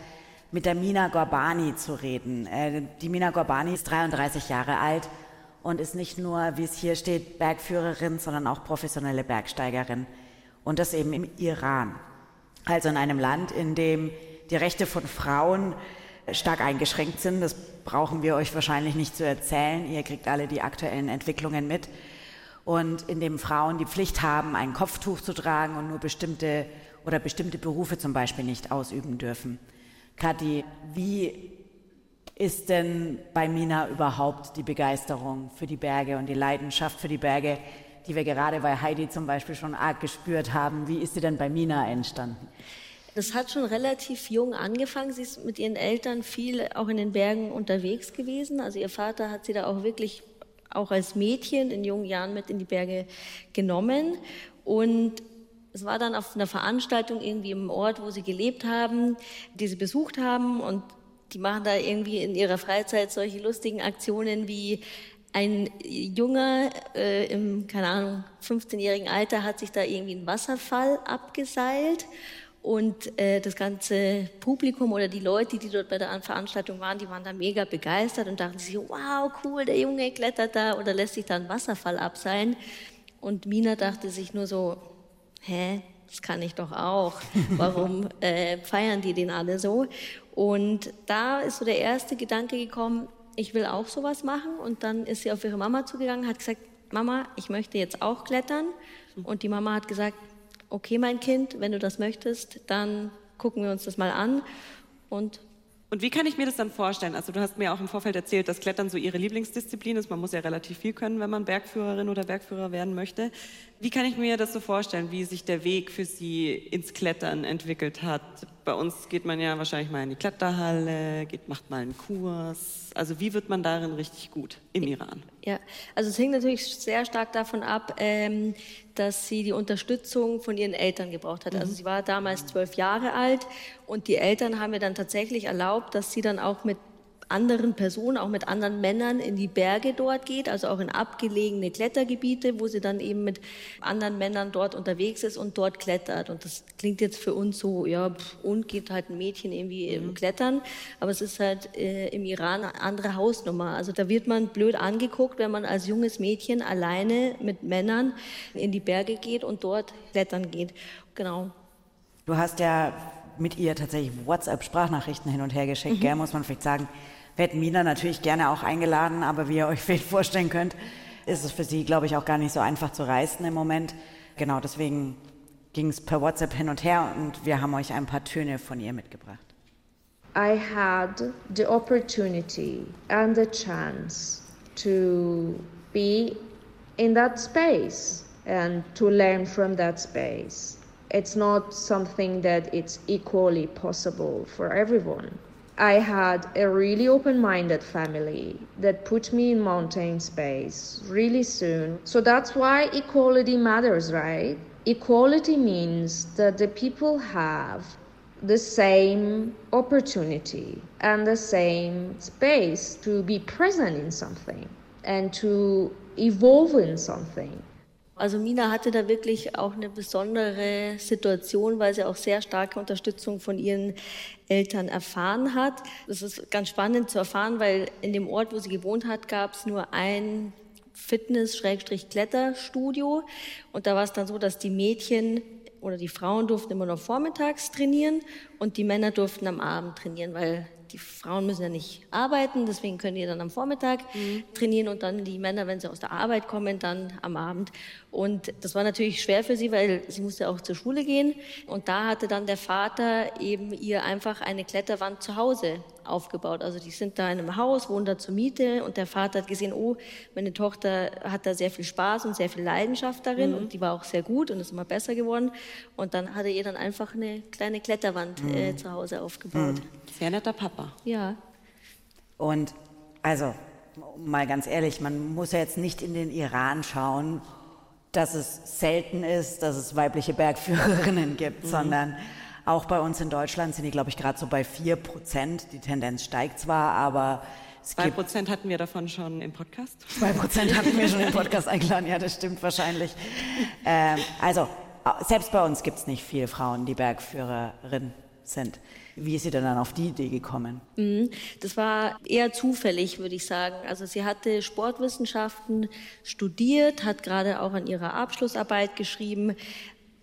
mit der Mina Gorbani zu reden. Äh, die Mina Gorbani ist 33 Jahre alt und ist nicht nur, wie es hier steht, Bergführerin, sondern auch professionelle Bergsteigerin. Und das eben im Iran. Also in einem Land, in dem die Rechte von Frauen stark eingeschränkt sind. Das brauchen wir euch wahrscheinlich nicht zu erzählen. Ihr kriegt alle die aktuellen Entwicklungen mit. Und in dem Frauen die Pflicht haben, ein Kopftuch zu tragen und nur bestimmte oder bestimmte Berufe zum Beispiel nicht ausüben dürfen. Kathi, wie ist denn bei Mina überhaupt die Begeisterung für die Berge und die Leidenschaft für die Berge, die wir gerade bei Heidi zum Beispiel schon arg gespürt haben? Wie ist sie denn bei Mina entstanden? Das hat schon relativ jung angefangen. Sie ist mit ihren Eltern viel auch in den Bergen unterwegs gewesen. Also ihr Vater hat sie da auch wirklich auch als Mädchen in jungen Jahren mit in die Berge genommen. Und es war dann auf einer Veranstaltung irgendwie im Ort, wo sie gelebt haben, die sie besucht haben. Und die machen da irgendwie in ihrer Freizeit solche lustigen Aktionen wie ein Junger äh, im, keine Ahnung, 15-jährigen Alter hat sich da irgendwie einen Wasserfall abgeseilt und äh, das ganze Publikum oder die Leute, die dort bei der Veranstaltung waren, die waren da mega begeistert und dachten sich, wow, cool, der Junge klettert da oder lässt sich da einen Wasserfall abseilen. Und Mina dachte sich nur so, hä, das kann ich doch auch. Warum äh, feiern die den alle so? Und da ist so der erste Gedanke gekommen, ich will auch sowas machen. Und dann ist sie auf ihre Mama zugegangen, hat gesagt, Mama, ich möchte jetzt auch klettern. Und die Mama hat gesagt, okay, mein Kind, wenn du das möchtest, dann gucken wir uns das mal an. Und und wie kann ich mir das dann vorstellen? Also du hast mir auch im Vorfeld erzählt, dass Klettern so Ihre Lieblingsdisziplin ist. Man muss ja relativ viel können, wenn man Bergführerin oder Bergführer werden möchte. Wie kann ich mir das so vorstellen, wie sich der Weg für Sie ins Klettern entwickelt hat? Bei uns geht man ja wahrscheinlich mal in die Kletterhalle, geht, macht mal einen Kurs. Also wie wird man darin richtig gut im Iran? Ja, also es hängt natürlich sehr stark davon ab, ähm, dass sie die Unterstützung von ihren Eltern gebraucht hat. Also mhm. sie war damals zwölf Jahre alt und die Eltern haben ihr dann tatsächlich erlaubt, dass sie dann auch mit anderen Personen, auch mit anderen Männern in die Berge dort geht, also auch in abgelegene Klettergebiete, wo sie dann eben mit anderen Männern dort unterwegs ist und dort klettert. Und das klingt jetzt für uns so, ja, pff, und geht halt ein Mädchen irgendwie im mhm. Klettern, aber es ist halt äh, im Iran eine andere Hausnummer. Also da wird man blöd angeguckt, wenn man als junges Mädchen alleine mit Männern in die Berge geht und dort klettern geht. Genau. Du hast ja mit ihr tatsächlich WhatsApp-Sprachnachrichten hin und her geschickt, mhm. gell, muss man vielleicht sagen. Wir hätten Mina natürlich gerne auch eingeladen, aber wie ihr euch vielleicht vorstellen könnt, ist es für sie, glaube ich, auch gar nicht so einfach zu reisen im Moment. Genau, deswegen ging es per WhatsApp hin und her und wir haben euch ein paar Töne von ihr mitgebracht. I had the opportunity and the chance to be in that space and to learn from that space. It's not something that it's equally possible for everyone. I had a really open minded family that put me in mountain space really soon. So that's why equality matters, right? Equality means that the people have the same opportunity and the same space to be present in something and to evolve in something. Also Mina hatte da wirklich auch eine besondere Situation, weil sie auch sehr starke Unterstützung von ihren Eltern erfahren hat. Das ist ganz spannend zu erfahren, weil in dem Ort, wo sie gewohnt hat, gab es nur ein Fitness-Kletterstudio. Und da war es dann so, dass die Mädchen oder die Frauen durften immer noch vormittags trainieren und die Männer durften am Abend trainieren, weil die Frauen müssen ja nicht arbeiten, deswegen können die dann am Vormittag mhm. trainieren und dann die Männer, wenn sie aus der Arbeit kommen, dann am Abend. Und das war natürlich schwer für sie, weil sie musste auch zur Schule gehen. Und da hatte dann der Vater eben ihr einfach eine Kletterwand zu Hause aufgebaut. Also die sind da in einem Haus, wohnen da zur Miete und der Vater hat gesehen, oh, meine Tochter hat da sehr viel Spaß und sehr viel Leidenschaft darin mhm. und die war auch sehr gut und ist immer besser geworden. Und dann hat er ihr dann einfach eine kleine Kletterwand mhm. äh, zu Hause aufgebaut. Mhm. Sehr netter Papa. Ja. Und also mal ganz ehrlich, man muss ja jetzt nicht in den Iran schauen, dass es selten ist, dass es weibliche Bergführerinnen gibt, mhm. sondern auch bei uns in Deutschland sind die, glaube ich, gerade so bei 4 Prozent. Die Tendenz steigt zwar, aber es 2 Prozent hatten wir davon schon im Podcast. 2 Prozent hatten wir schon im Podcast eingeladen, ja, das stimmt wahrscheinlich. Ähm, also, selbst bei uns gibt es nicht viele Frauen, die Bergführerin sind. Wie ist sie denn dann auf die Idee gekommen? Mhm. Das war eher zufällig, würde ich sagen. Also sie hatte Sportwissenschaften studiert, hat gerade auch an ihrer Abschlussarbeit geschrieben,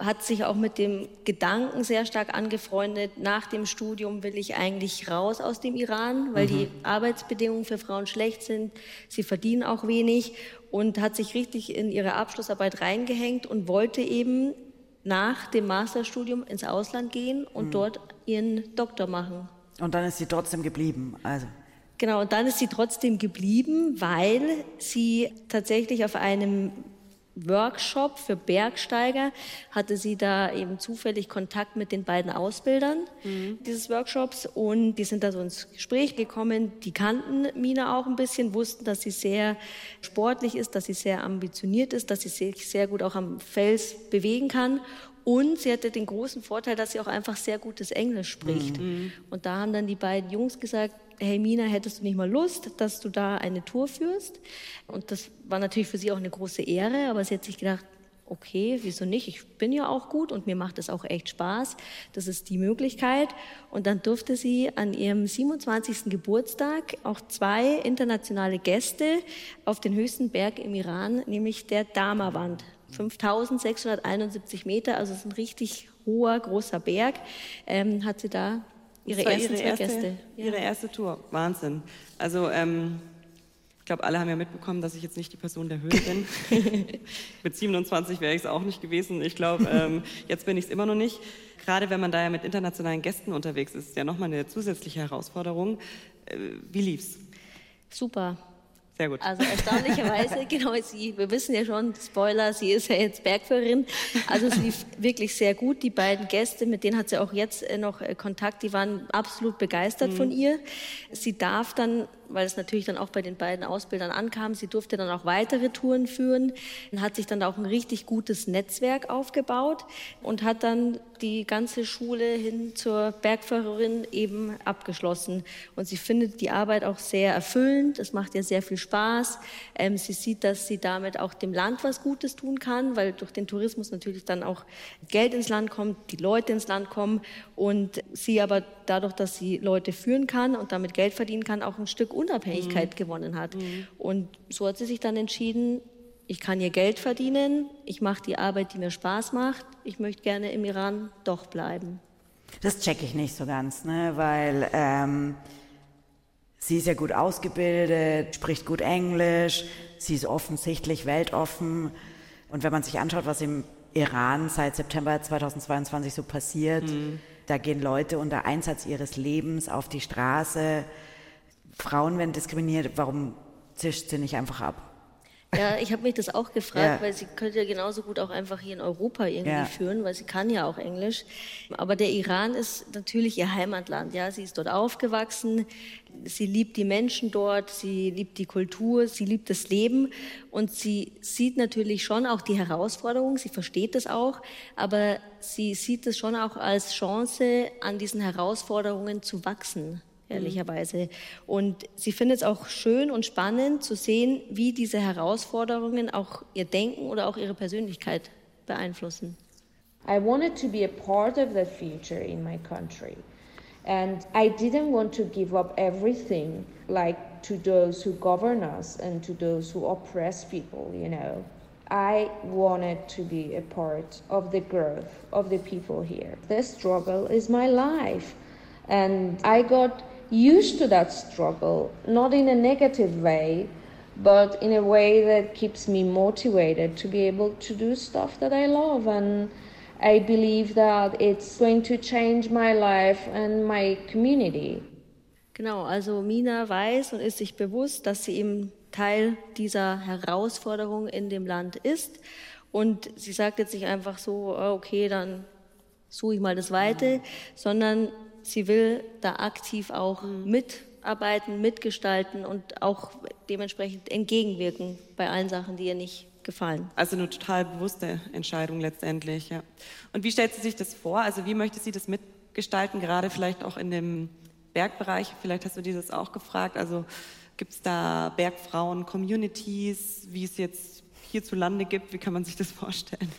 hat sich auch mit dem Gedanken sehr stark angefreundet, nach dem Studium will ich eigentlich raus aus dem Iran, weil mhm. die Arbeitsbedingungen für Frauen schlecht sind, sie verdienen auch wenig und hat sich richtig in ihre Abschlussarbeit reingehängt und wollte eben nach dem Masterstudium ins Ausland gehen und mhm. dort ihren Doktor machen. Und dann ist sie trotzdem geblieben, also. Genau, und dann ist sie trotzdem geblieben, weil sie tatsächlich auf einem Workshop für Bergsteiger hatte sie da eben zufällig Kontakt mit den beiden Ausbildern mhm. dieses Workshops und die sind da so ins Gespräch gekommen. Die kannten Mina auch ein bisschen, wussten, dass sie sehr sportlich ist, dass sie sehr ambitioniert ist, dass sie sich sehr gut auch am Fels bewegen kann und sie hatte den großen Vorteil, dass sie auch einfach sehr gutes Englisch spricht. Mhm. Und da haben dann die beiden Jungs gesagt, hey Mina, hättest du nicht mal Lust, dass du da eine Tour führst? Und das war natürlich für sie auch eine große Ehre, aber sie hat sich gedacht, okay, wieso nicht? Ich bin ja auch gut und mir macht es auch echt Spaß. Das ist die Möglichkeit. Und dann durfte sie an ihrem 27. Geburtstag auch zwei internationale Gäste auf den höchsten Berg im Iran, nämlich der Dama-Wand 5671 Meter, also ist ein richtig hoher, großer Berg, ähm, hat sie da ihre ersten ihre erste, Gäste. Ja. Ihre erste Tour, Wahnsinn. Also ähm, ich glaube, alle haben ja mitbekommen, dass ich jetzt nicht die Person der Höhe bin. mit 27 wäre ich es auch nicht gewesen. Ich glaube, ähm, jetzt bin ich es immer noch nicht. Gerade wenn man da ja mit internationalen Gästen unterwegs ist, ist ja nochmal eine zusätzliche Herausforderung. Äh, wie lief's? Super. Sehr gut. Also erstaunlicherweise, genau, sie, wir wissen ja schon, Spoiler, sie ist ja jetzt Bergführerin. Also es lief wirklich sehr gut. Die beiden Gäste, mit denen hat sie auch jetzt äh, noch äh, Kontakt, die waren absolut begeistert mhm. von ihr. Sie darf dann weil es natürlich dann auch bei den beiden Ausbildern ankam. Sie durfte dann auch weitere Touren führen, hat sich dann auch ein richtig gutes Netzwerk aufgebaut und hat dann die ganze Schule hin zur Bergführerin eben abgeschlossen. Und sie findet die Arbeit auch sehr erfüllend. Es macht ihr sehr viel Spaß. Ähm, sie sieht, dass sie damit auch dem Land was Gutes tun kann, weil durch den Tourismus natürlich dann auch Geld ins Land kommt, die Leute ins Land kommen und sie aber dadurch, dass sie Leute führen kann und damit Geld verdienen kann, auch ein Stück Unabhängigkeit mhm. gewonnen hat. Mhm. Und so hat sie sich dann entschieden, ich kann hier Geld verdienen, ich mache die Arbeit, die mir Spaß macht, ich möchte gerne im Iran doch bleiben. Das checke ich nicht so ganz, ne? weil ähm, sie ist ja gut ausgebildet, spricht gut Englisch, sie ist offensichtlich weltoffen. Und wenn man sich anschaut, was im Iran seit September 2022 so passiert, mhm. da gehen Leute unter Einsatz ihres Lebens auf die Straße, Frauen werden diskriminiert, warum zischt sie nicht einfach ab? Ja, ich habe mich das auch gefragt, ja. weil sie könnte ja genauso gut auch einfach hier in Europa irgendwie ja. führen, weil sie kann ja auch Englisch. Aber der Iran ist natürlich ihr Heimatland. Ja, sie ist dort aufgewachsen. Sie liebt die Menschen dort. Sie liebt die Kultur. Sie liebt das Leben. Und sie sieht natürlich schon auch die Herausforderungen. Sie versteht das auch. Aber sie sieht es schon auch als Chance, an diesen Herausforderungen zu wachsen ehrlicherweise. Und sie findet es auch schön und spannend zu sehen, wie diese Herausforderungen auch ihr Denken oder auch ihre Persönlichkeit beeinflussen. I wanted to be a part of the future in my country. And I didn't want to give up everything, like to those who govern us and to those who oppress people, you know. I wanted to be a part of the growth of the people here. The struggle is my life. And I got used to that struggle, not in a negative way, but in a way that keeps me motivated to be able to do stuff that I love. And I believe that it's going to change my life and my community. Genau, also Mina weiß und ist sich bewusst, dass sie eben Teil dieser Herausforderung in dem Land ist. Und sie sagt jetzt nicht einfach so, oh, okay, dann suche ich mal das Weite, sondern sie will da aktiv auch mhm. mitarbeiten, mitgestalten und auch dementsprechend entgegenwirken bei allen Sachen, die ihr nicht gefallen. Also eine total bewusste Entscheidung letztendlich, ja. Und wie stellt sie sich das vor? Also wie möchte sie das mitgestalten, gerade vielleicht auch in dem Bergbereich? Vielleicht hast du dir das auch gefragt. Also gibt es da Bergfrauen-Communities, wie es jetzt hierzulande gibt? Wie kann man sich das vorstellen?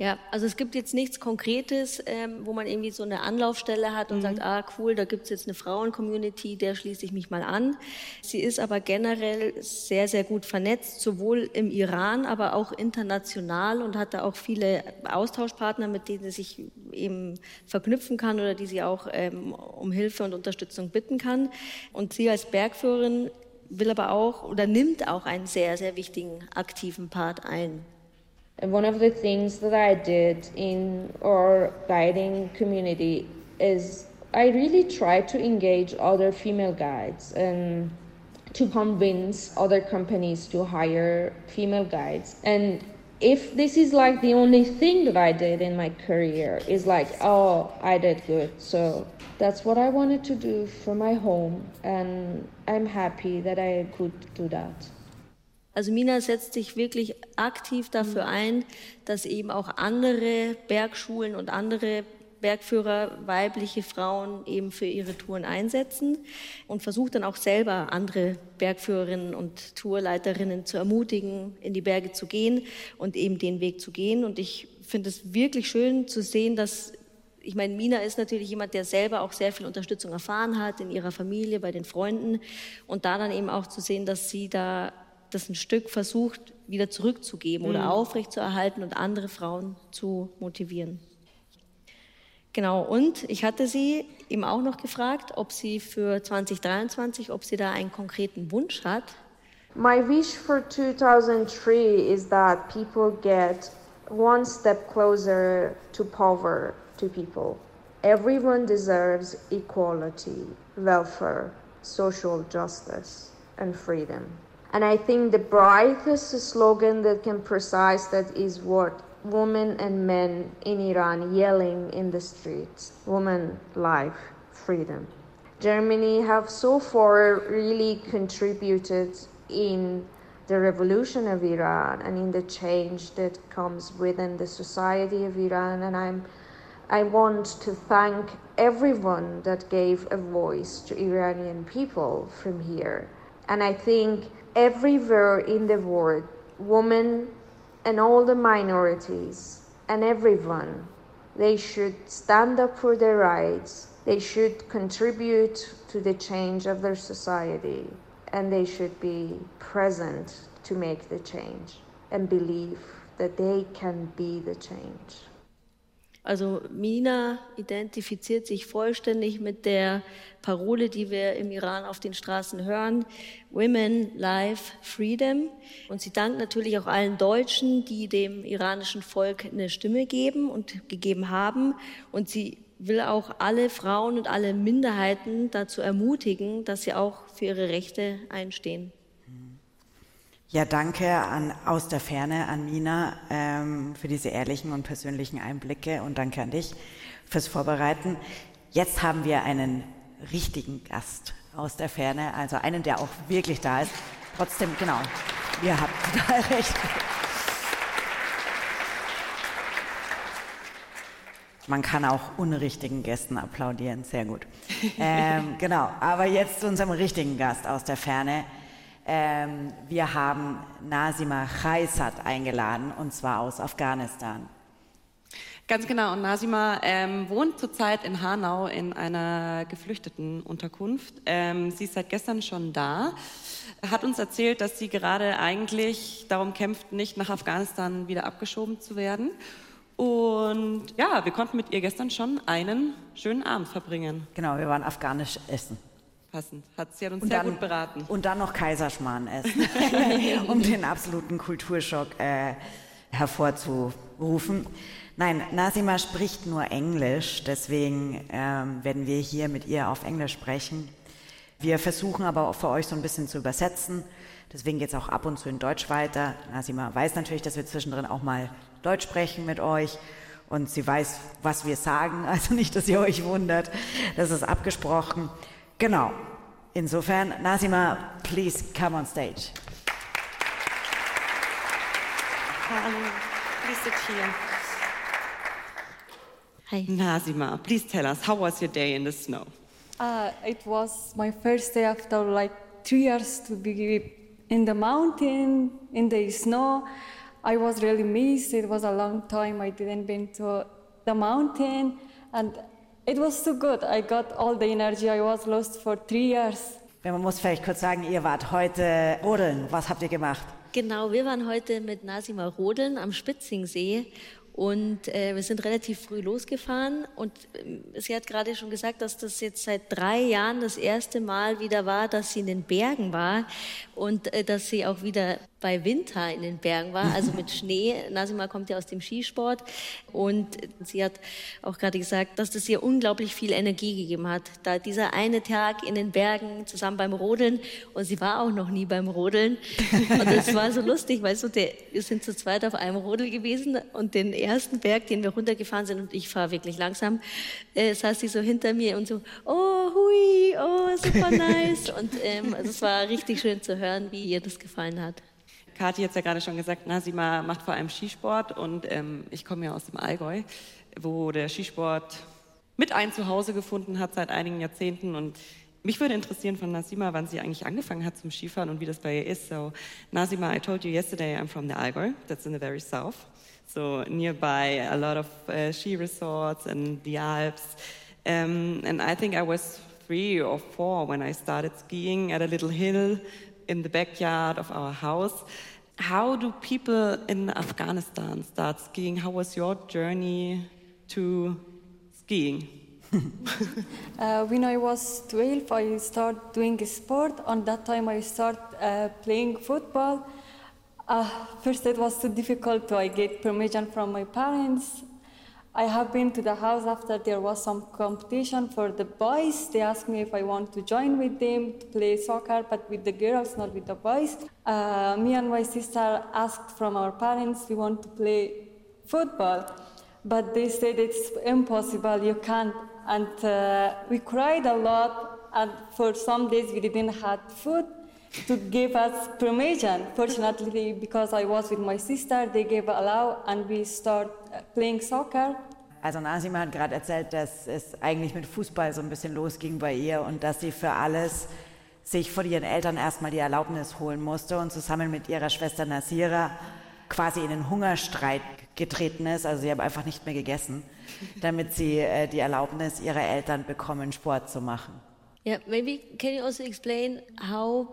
Ja, also es gibt jetzt nichts Konkretes, ähm, wo man irgendwie so eine Anlaufstelle hat und mhm. sagt, ah cool, da gibt's jetzt eine Frauen-Community, der schließe ich mich mal an. Sie ist aber generell sehr, sehr gut vernetzt, sowohl im Iran, aber auch international und hat da auch viele Austauschpartner, mit denen sie sich eben verknüpfen kann oder die sie auch ähm, um Hilfe und Unterstützung bitten kann. Und sie als Bergführerin will aber auch oder nimmt auch einen sehr, sehr wichtigen aktiven Part ein. And one of the things that I did in our guiding community is I really tried to engage other female guides and to convince other companies to hire female guides. And if this is like the only thing that I did in my career, is like, oh, I did good. So that's what I wanted to do for my home, and I'm happy that I could do that. Also Mina setzt sich wirklich aktiv dafür ein, dass eben auch andere Bergschulen und andere Bergführer weibliche Frauen eben für ihre Touren einsetzen und versucht dann auch selber andere Bergführerinnen und Tourleiterinnen zu ermutigen, in die Berge zu gehen und eben den Weg zu gehen. Und ich finde es wirklich schön zu sehen, dass ich meine, Mina ist natürlich jemand, der selber auch sehr viel Unterstützung erfahren hat in ihrer Familie, bei den Freunden und da dann eben auch zu sehen, dass sie da das ein Stück versucht, wieder zurückzugeben mhm. oder aufrechtzuerhalten und andere Frauen zu motivieren. Genau, und ich hatte sie eben auch noch gefragt, ob sie für 2023, ob sie da einen konkreten Wunsch hat. My wish for 2003 is that people get one step closer to power to people. Everyone deserves equality, welfare, social justice, and freedom. And I think the brightest slogan that can precise that is what women and men in Iran yelling in the streets woman, life, freedom. Germany have so far really contributed in the revolution of Iran and in the change that comes within the society of Iran and I'm I want to thank everyone that gave a voice to Iranian people from here. And I think everywhere in the world, women and all the minorities and everyone. They should stand up for their rights. They should contribute to the change of their society. And they should be present to make the change and believe that they can be the change. Also Mina identifiziert sich vollständig mit der Parole, die wir im Iran auf den Straßen hören, Women, Life, Freedom. Und sie dankt natürlich auch allen Deutschen, die dem iranischen Volk eine Stimme geben und gegeben haben. Und sie will auch alle Frauen und alle Minderheiten dazu ermutigen, dass sie auch für ihre Rechte einstehen. Ja, danke an, aus der Ferne an Mina ähm, für diese ehrlichen und persönlichen Einblicke und danke an dich fürs Vorbereiten. Jetzt haben wir einen richtigen Gast aus der Ferne, also einen, der auch wirklich da ist. Trotzdem, genau, ihr habt total recht. Man kann auch unrichtigen Gästen applaudieren, sehr gut. Ähm, genau, aber jetzt zu unserem richtigen Gast aus der Ferne. Ähm, wir haben Nasima Khaisat eingeladen, und zwar aus Afghanistan. Ganz genau. Und Nasima ähm, wohnt zurzeit in Hanau in einer geflüchteten Unterkunft. Ähm, sie ist seit gestern schon da. Hat uns erzählt, dass sie gerade eigentlich darum kämpft, nicht nach Afghanistan wieder abgeschoben zu werden. Und ja, wir konnten mit ihr gestern schon einen schönen Abend verbringen. Genau, wir waren afghanisch essen passend. Hat sie hat uns und sehr dann, gut beraten. Und dann noch Kaiserschmarrn essen, um den absoluten Kulturschock äh, hervorzurufen. Nein, Nasima spricht nur Englisch, deswegen ähm, werden wir hier mit ihr auf Englisch sprechen. Wir versuchen aber auch für euch so ein bisschen zu übersetzen. Deswegen geht es auch ab und zu in Deutsch weiter. Nasima weiß natürlich, dass wir zwischendrin auch mal Deutsch sprechen mit euch. Und sie weiß, was wir sagen. Also nicht, dass ihr euch wundert. Das ist abgesprochen. Genau. Insofern, Nasima, please come on stage. Hallo, please sit here. Hi. Nasima, please tell us, how was your day in the snow? Uh, it was my first day after like two years to be in the mountain, in the snow. I was really missed. It was a long time I didn't been to the mountain, and It was so good. I got all the energy I was lost for three years. Man muss vielleicht kurz sagen, ihr wart heute rodeln. Was habt ihr gemacht? Genau, wir waren heute mit Nasima rodeln am Spitzingsee Und äh, wir sind relativ früh losgefahren und äh, sie hat gerade schon gesagt, dass das jetzt seit drei Jahren das erste Mal wieder war, dass sie in den Bergen war und äh, dass sie auch wieder bei Winter in den Bergen war, also mit Schnee. Nasima kommt ja aus dem Skisport und sie hat auch gerade gesagt, dass das ihr unglaublich viel Energie gegeben hat. Da dieser eine Tag in den Bergen zusammen beim Rodeln und sie war auch noch nie beim Rodeln und das war so lustig, weil so der, wir sind zu zweit auf einem Rodel gewesen und den ersten Berg, den wir runtergefahren sind und ich fahre wirklich langsam, äh, saß sie so hinter mir und so, oh hui, oh super nice und ähm, also es war richtig schön zu hören, wie ihr das gefallen hat. Kathi hat es ja gerade schon gesagt, Nasima macht vor allem Skisport und ähm, ich komme ja aus dem Allgäu, wo der Skisport mit ein Zuhause gefunden hat seit einigen Jahrzehnten und mich würde interessieren von Nasima, wann sie eigentlich angefangen hat zum Skifahren und wie das bei ihr ist. So, Nasima, I told you yesterday I'm from the Allgäu, that's in the very south. So nearby a lot of uh, ski resorts and the Alps. Um, and I think I was three or four when I started skiing at a little hill in the backyard of our house. How do people in Afghanistan start skiing? How was your journey to skiing? uh, when I was 12, I started doing sport. On that time, I started uh, playing football. Uh, first, it was too difficult to I get permission from my parents. I have been to the house after there was some competition for the boys. They asked me if I want to join with them to play soccer, but with the girls, not with the boys. Uh, me and my sister asked from our parents, we want to play football, but they said it's impossible, you can't. And uh, we cried a lot, and for some days we didn't have food to give us permission. Fortunately, because I was with my sister, they gave allow and we start uh, playing soccer. Also Nasima hat gerade erzählt, dass es eigentlich mit Fußball so ein bisschen losging bei ihr und dass sie für alles sich von ihren Eltern erstmal die Erlaubnis holen musste und zusammen mit ihrer Schwester Nasira quasi in den Hungerstreit getreten ist. Also sie haben einfach nicht mehr gegessen, damit sie äh, die Erlaubnis ihrer Eltern bekommen, Sport zu machen. Yeah, maybe can you also explain how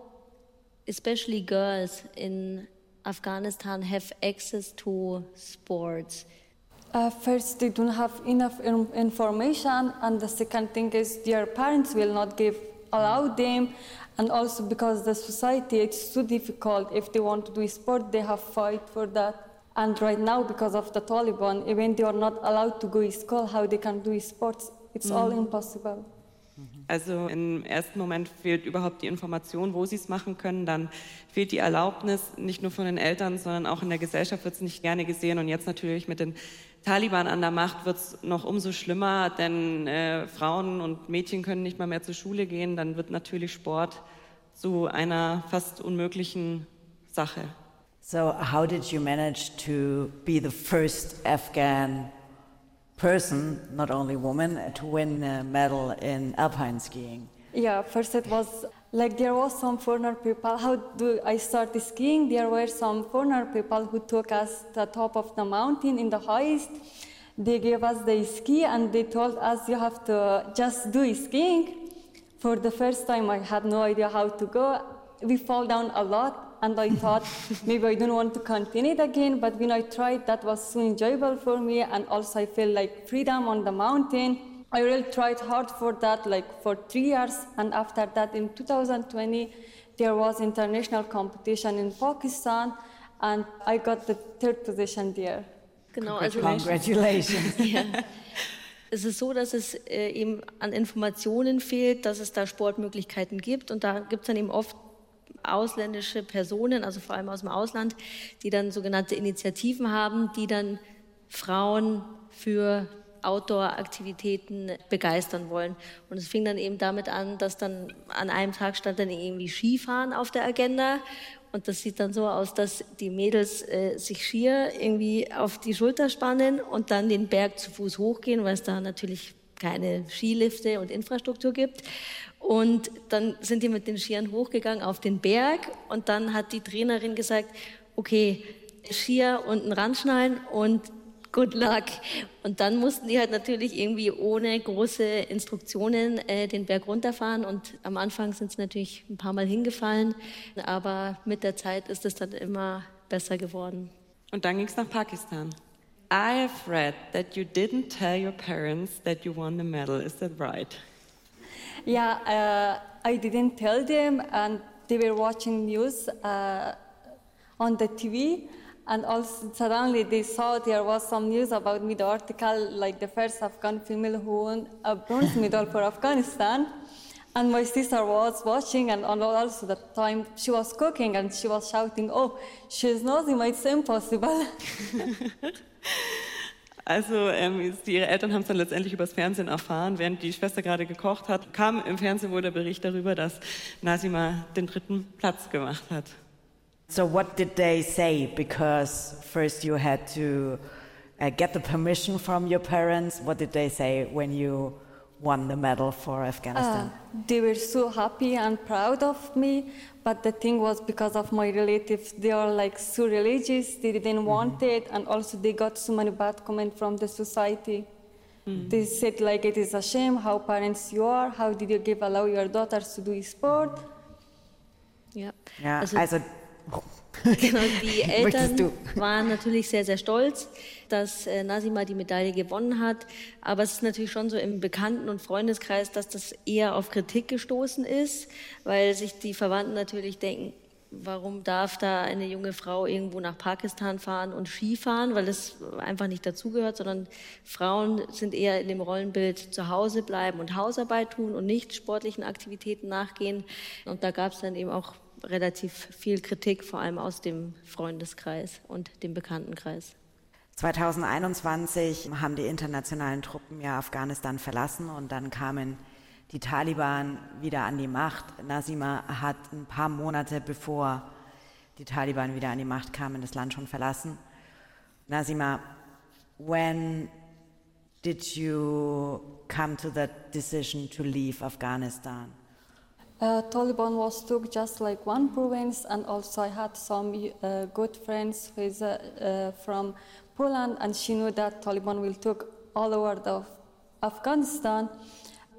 especially girls in Afghanistan have access to sports? Uh, first, they don't have enough information, and the second thing is their parents will not give allow them, and also because the society it's too difficult. If they want to do sport, they have fight for that. And right now, because of the Taliban, even they are not allowed to go to school, how they can do sports, it's all impossible. Also im ersten Moment fehlt überhaupt die Information, wo sie es machen können. Dann fehlt die Erlaubnis, nicht nur von den Eltern, sondern auch in der Gesellschaft wird es nicht gerne gesehen. Und jetzt natürlich mit den Taliban an der Macht wird es noch umso schlimmer, denn äh, Frauen und Mädchen können nicht mal mehr zur Schule gehen. Dann wird natürlich Sport zu einer fast unmöglichen Sache. So, how did you manage to be the first Afghan person, not only woman, to win a medal in alpine skiing? Yeah, first it was like there was some foreigner people. How do I start skiing? There were some foreigner people who took us to the top of the mountain in the highest. They gave us the ski and they told us you have to just do skiing. For the first time, I had no idea how to go. We fall down a lot and I thought maybe I don't want to continue it again. But when I tried, that was so enjoyable for me, and also I felt like freedom on the mountain. I really tried hard for that, like for three years, and after that, in 2020, there was international competition in Pakistan, and I got the third position there. Genau, also Congratulations. ja. Es ist so, dass es äh, eben an Informationen fehlt, dass es da Sportmöglichkeiten gibt. Und da gibt es dann eben oft ausländische Personen, also vor allem aus dem Ausland, die dann sogenannte Initiativen haben, die dann Frauen für Outdoor-Aktivitäten begeistern wollen. Und es fing dann eben damit an, dass dann an einem Tag stand dann irgendwie Skifahren auf der Agenda. Und das sieht dann so aus, dass die Mädels äh, sich schier irgendwie auf die Schulter spannen und dann den Berg zu Fuß hochgehen, weil es da natürlich keine Skilifte und Infrastruktur gibt. Und dann sind die mit den Skiern hochgegangen auf den Berg und dann hat die Trainerin gesagt, okay, Skier unten ranschnallen und good luck. Und dann mussten die halt natürlich irgendwie ohne große Instruktionen äh, den Berg runterfahren und am Anfang sind sie natürlich ein paar Mal hingefallen, aber mit der Zeit ist es dann immer besser geworden. Und dann ging es nach Pakistan. I have read that you didn't tell your parents that you won the medal. Is that right? Yeah, uh, I didn't tell them, and they were watching news uh, on the TV. And also suddenly they saw there was some news about me, the article, like the first Afghan female who won a bronze medal for Afghanistan. And my sister was watching, and also the time she was cooking, and she was shouting, "Oh, she's Nazima! It's impossible." Also ähm, ihre Eltern haben es dann letztendlich übers Fernsehen erfahren, während die Schwester gerade gekocht hat, kam im Fernsehen wohl der Bericht darüber, dass Nasima den dritten Platz gemacht hat. So what did they say? Because first you had to uh, get the permission from your parents. What did they say when you won the medal for Afghanistan? Uh, they were so happy and proud of me, but the thing was because of my relatives, they are like so religious, they didn't mm-hmm. want it, and also they got so many bad comments from the society. Mm. They said like it is a shame how parents you are, how did you give allow your daughters to do sport? Ja, ja also, also Genau, die Eltern waren natürlich sehr, sehr stolz, dass äh, Nasima die Medaille gewonnen hat. Aber es ist natürlich schon so im Bekannten- und Freundeskreis, dass das eher auf Kritik gestoßen ist, weil sich die Verwandten natürlich denken, warum darf da eine junge Frau irgendwo nach Pakistan fahren und Skifahren, weil das einfach nicht dazugehört, sondern Frauen sind eher in dem Rollenbild zu Hause bleiben und Hausarbeit tun und nicht sportlichen Aktivitäten nachgehen. Und da gab es dann eben auch relativ viel Kritik, vor allem aus dem Freundeskreis und dem Bekanntenkreis. 2021 haben die internationalen Truppen ja Afghanistan verlassen und dann kamen die Taliban wieder an die Macht. Nasima hat ein paar Monate bevor die Taliban wieder an die Macht kamen, das Land schon verlassen. Nasima, when did you come to the decision to leave Afghanistan? Uh, Taliban was took just like one province, and also I had some uh, good friends is uh, uh from Poland, and she knew that Taliban will took all over the Afghanistan.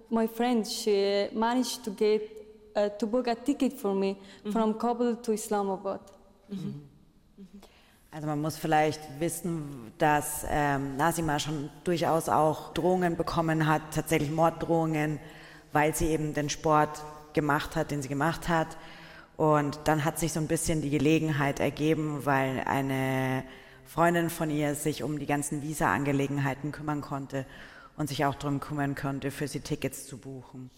My friend, she managed to get uh, to book a ticket for me mhm. from Kabul to Islamabad. Mhm. Also man muss vielleicht wissen, dass ähm, Nasima schon durchaus auch Drohungen bekommen hat, tatsächlich Morddrohungen, weil sie eben den Sport gemacht hat, den sie gemacht hat. Und dann hat sich so ein bisschen die Gelegenheit ergeben, weil eine Freundin von ihr sich um die ganzen Visa-Angelegenheiten kümmern konnte und sich auch darum kümmern konnte, für sie Tickets zu buchen.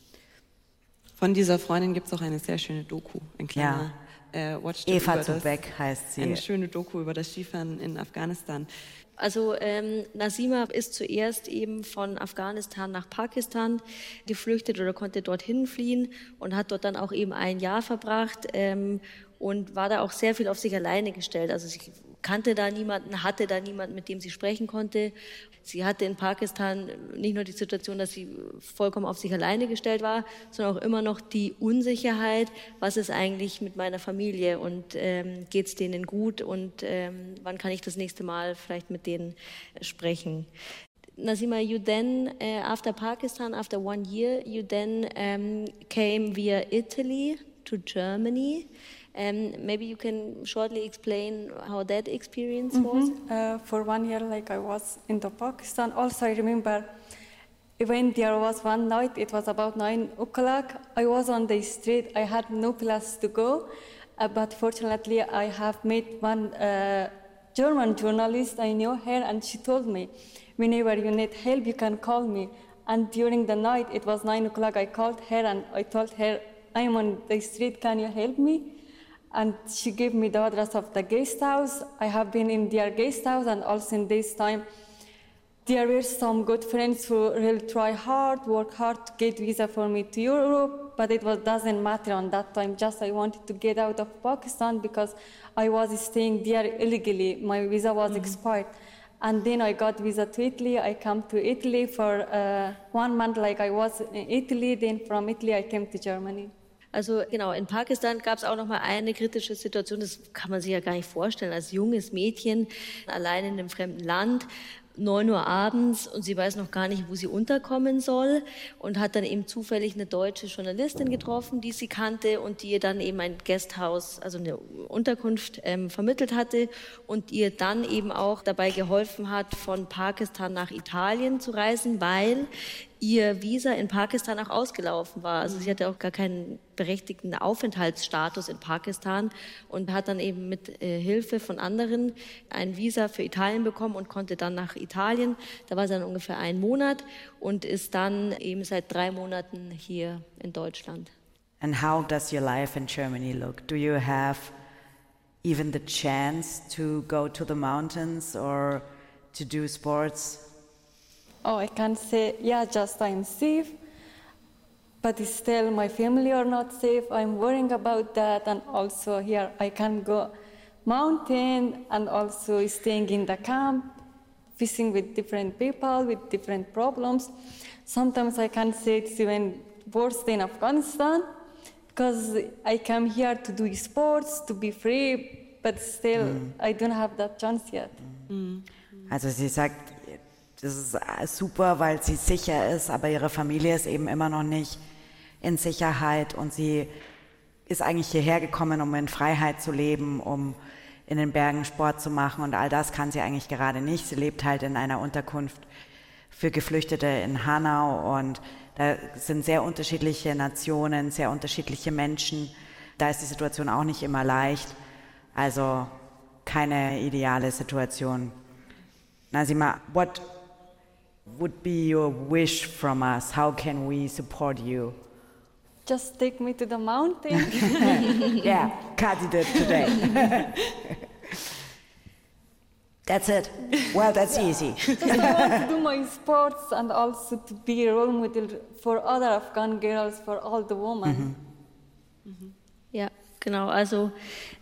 Von dieser Freundin gibt es auch eine sehr schöne Doku, ein kleiner ja. äh, Watch Eva Zubeck heißt sie. Eine schöne Doku über das Skifahren in Afghanistan. Also ähm, Nasima ist zuerst eben von Afghanistan nach Pakistan geflüchtet oder konnte dorthin fliehen und hat dort dann auch eben ein Jahr verbracht ähm, und war da auch sehr viel auf sich alleine gestellt. Also sie kannte da niemanden, hatte da niemanden, mit dem sie sprechen konnte. Sie hatte in Pakistan nicht nur die Situation, dass sie vollkommen auf sich alleine gestellt war, sondern auch immer noch die Unsicherheit, was ist eigentlich mit meiner Familie und ähm, geht es denen gut und ähm, wann kann ich das nächste Mal vielleicht mit denen sprechen. Nasima, you then, uh, after Pakistan, after one year, you then um, came via Italy to Germany. Um, maybe you can shortly explain how that experience mm -hmm. was. Uh, for one year, like I was in the Pakistan. Also, I remember when there was one night, it was about nine o'clock. I was on the street. I had no place to go, uh, but fortunately, I have met one uh, German journalist. I knew her, and she told me, whenever you need help, you can call me. And during the night, it was nine o'clock. I called her and I told her, I am on the street. Can you help me? And she gave me the address of the guest house. I have been in their guest house, and also in this time, there were some good friends who really try hard, work hard to get visa for me to Europe, but it was, doesn't matter on that time. Just I wanted to get out of Pakistan because I was staying there illegally. My visa was mm-hmm. expired. And then I got visa to Italy. I came to Italy for uh, one month, like I was in Italy. Then from Italy, I came to Germany. Also genau, in Pakistan gab es auch noch mal eine kritische Situation, das kann man sich ja gar nicht vorstellen, als junges Mädchen allein in einem fremden Land 9 Uhr abends und sie weiß noch gar nicht, wo sie unterkommen soll und hat dann eben zufällig eine deutsche Journalistin getroffen, die sie kannte und die ihr dann eben ein Gasthaus, also eine Unterkunft ähm, vermittelt hatte und ihr dann eben auch dabei geholfen hat, von Pakistan nach Italien zu reisen, weil ihr Visa in Pakistan auch ausgelaufen war. Also sie hatte auch gar keinen berechtigten Aufenthaltsstatus in Pakistan und hat dann eben mit äh, Hilfe von anderen ein Visa für Italien bekommen und konnte dann nach Italien. Da war sie dann ungefähr einen Monat und ist dann eben seit drei Monaten hier in Deutschland. And how does your life in Germany look? Do you have even the chance to go to the mountains or to do sports? Oh, I can't say, yeah, just I'm safe, but still my family are not safe. I'm worrying about that. And also here I can go mountain and also staying in the camp, fishing with different people with different problems. Sometimes I can say it's even worse than Afghanistan because I come here to do sports, to be free, but still mm. I don't have that chance yet. Mm. Also sie sagt, das ist äh, super, weil sie sicher ist, aber ihre Familie ist eben immer noch nicht in Sicherheit und sie ist eigentlich hierher gekommen, um in Freiheit zu leben, um in den Bergen Sport zu machen und all das kann sie eigentlich gerade nicht. Sie lebt halt in einer Unterkunft für Geflüchtete in Hanau und da sind sehr unterschiedliche Nationen, sehr unterschiedliche Menschen. Da ist die Situation auch nicht immer leicht. Also keine ideale Situation. Nasima, what would be your wish from us? How can we support you? Just take me to the mountain. yeah, Kati did today. that's it. Well, that's yeah. easy. Just I want to do my sports and also to be a role model for other Afghan girls, for all the women. Mhm. Mhm. Ja, genau. Also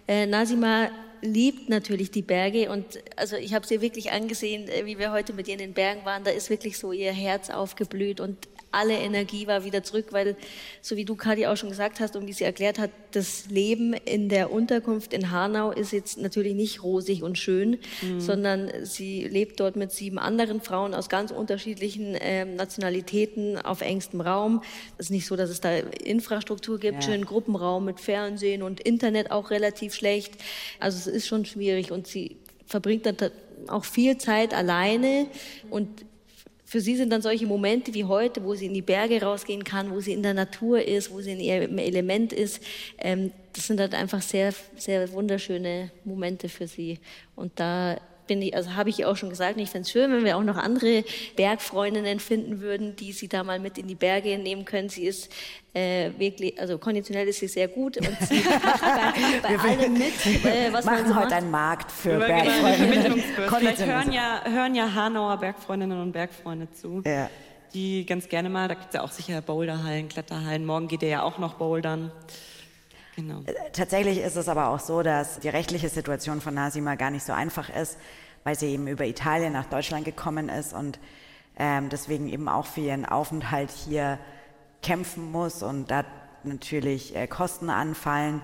äh, Nasima liebt natürlich die Berge und also ich habe sie wirklich angesehen, äh, wie wir heute mit ihr in den Bergen waren. Da ist wirklich so ihr Herz aufgeblüht und alle Energie war wieder zurück, weil, so wie du, Kadi, auch schon gesagt hast und wie sie erklärt hat, das Leben in der Unterkunft in Hanau ist jetzt natürlich nicht rosig und schön, mhm. sondern sie lebt dort mit sieben anderen Frauen aus ganz unterschiedlichen äh, Nationalitäten auf engstem Raum. Es ist nicht so, dass es da Infrastruktur gibt, ja. schönen Gruppenraum mit Fernsehen und Internet auch relativ schlecht. Also es ist schon schwierig und sie verbringt dann auch viel Zeit alleine und für sie sind dann solche Momente wie heute, wo sie in die Berge rausgehen kann, wo sie in der Natur ist, wo sie in ihrem Element ist, ähm, das sind halt einfach sehr, sehr wunderschöne Momente für sie. Und da bin ich, also habe ich auch schon gesagt, ich fände es schön, wenn wir auch noch andere Bergfreundinnen finden würden, die sie da mal mit in die Berge nehmen können. Sie ist äh, wirklich, also konditionell ist sie sehr gut und sie macht bei, bei allem mit. Äh, was machen man so heute macht. einen Markt für Bergfreundinnen. Vielleicht hören ja, hören ja Hanauer Bergfreundinnen und Bergfreunde zu. Ja. Die ganz gerne mal, da gibt es ja auch sicher Boulderhallen, Kletterhallen. Morgen geht ihr ja auch noch bouldern. Genau. Äh, tatsächlich ist es aber auch so, dass die rechtliche Situation von Nasima gar nicht so einfach ist, weil sie eben über Italien nach Deutschland gekommen ist und ähm, deswegen eben auch für ihren Aufenthalt hier kämpfen muss und da natürlich äh, Kosten anfallen.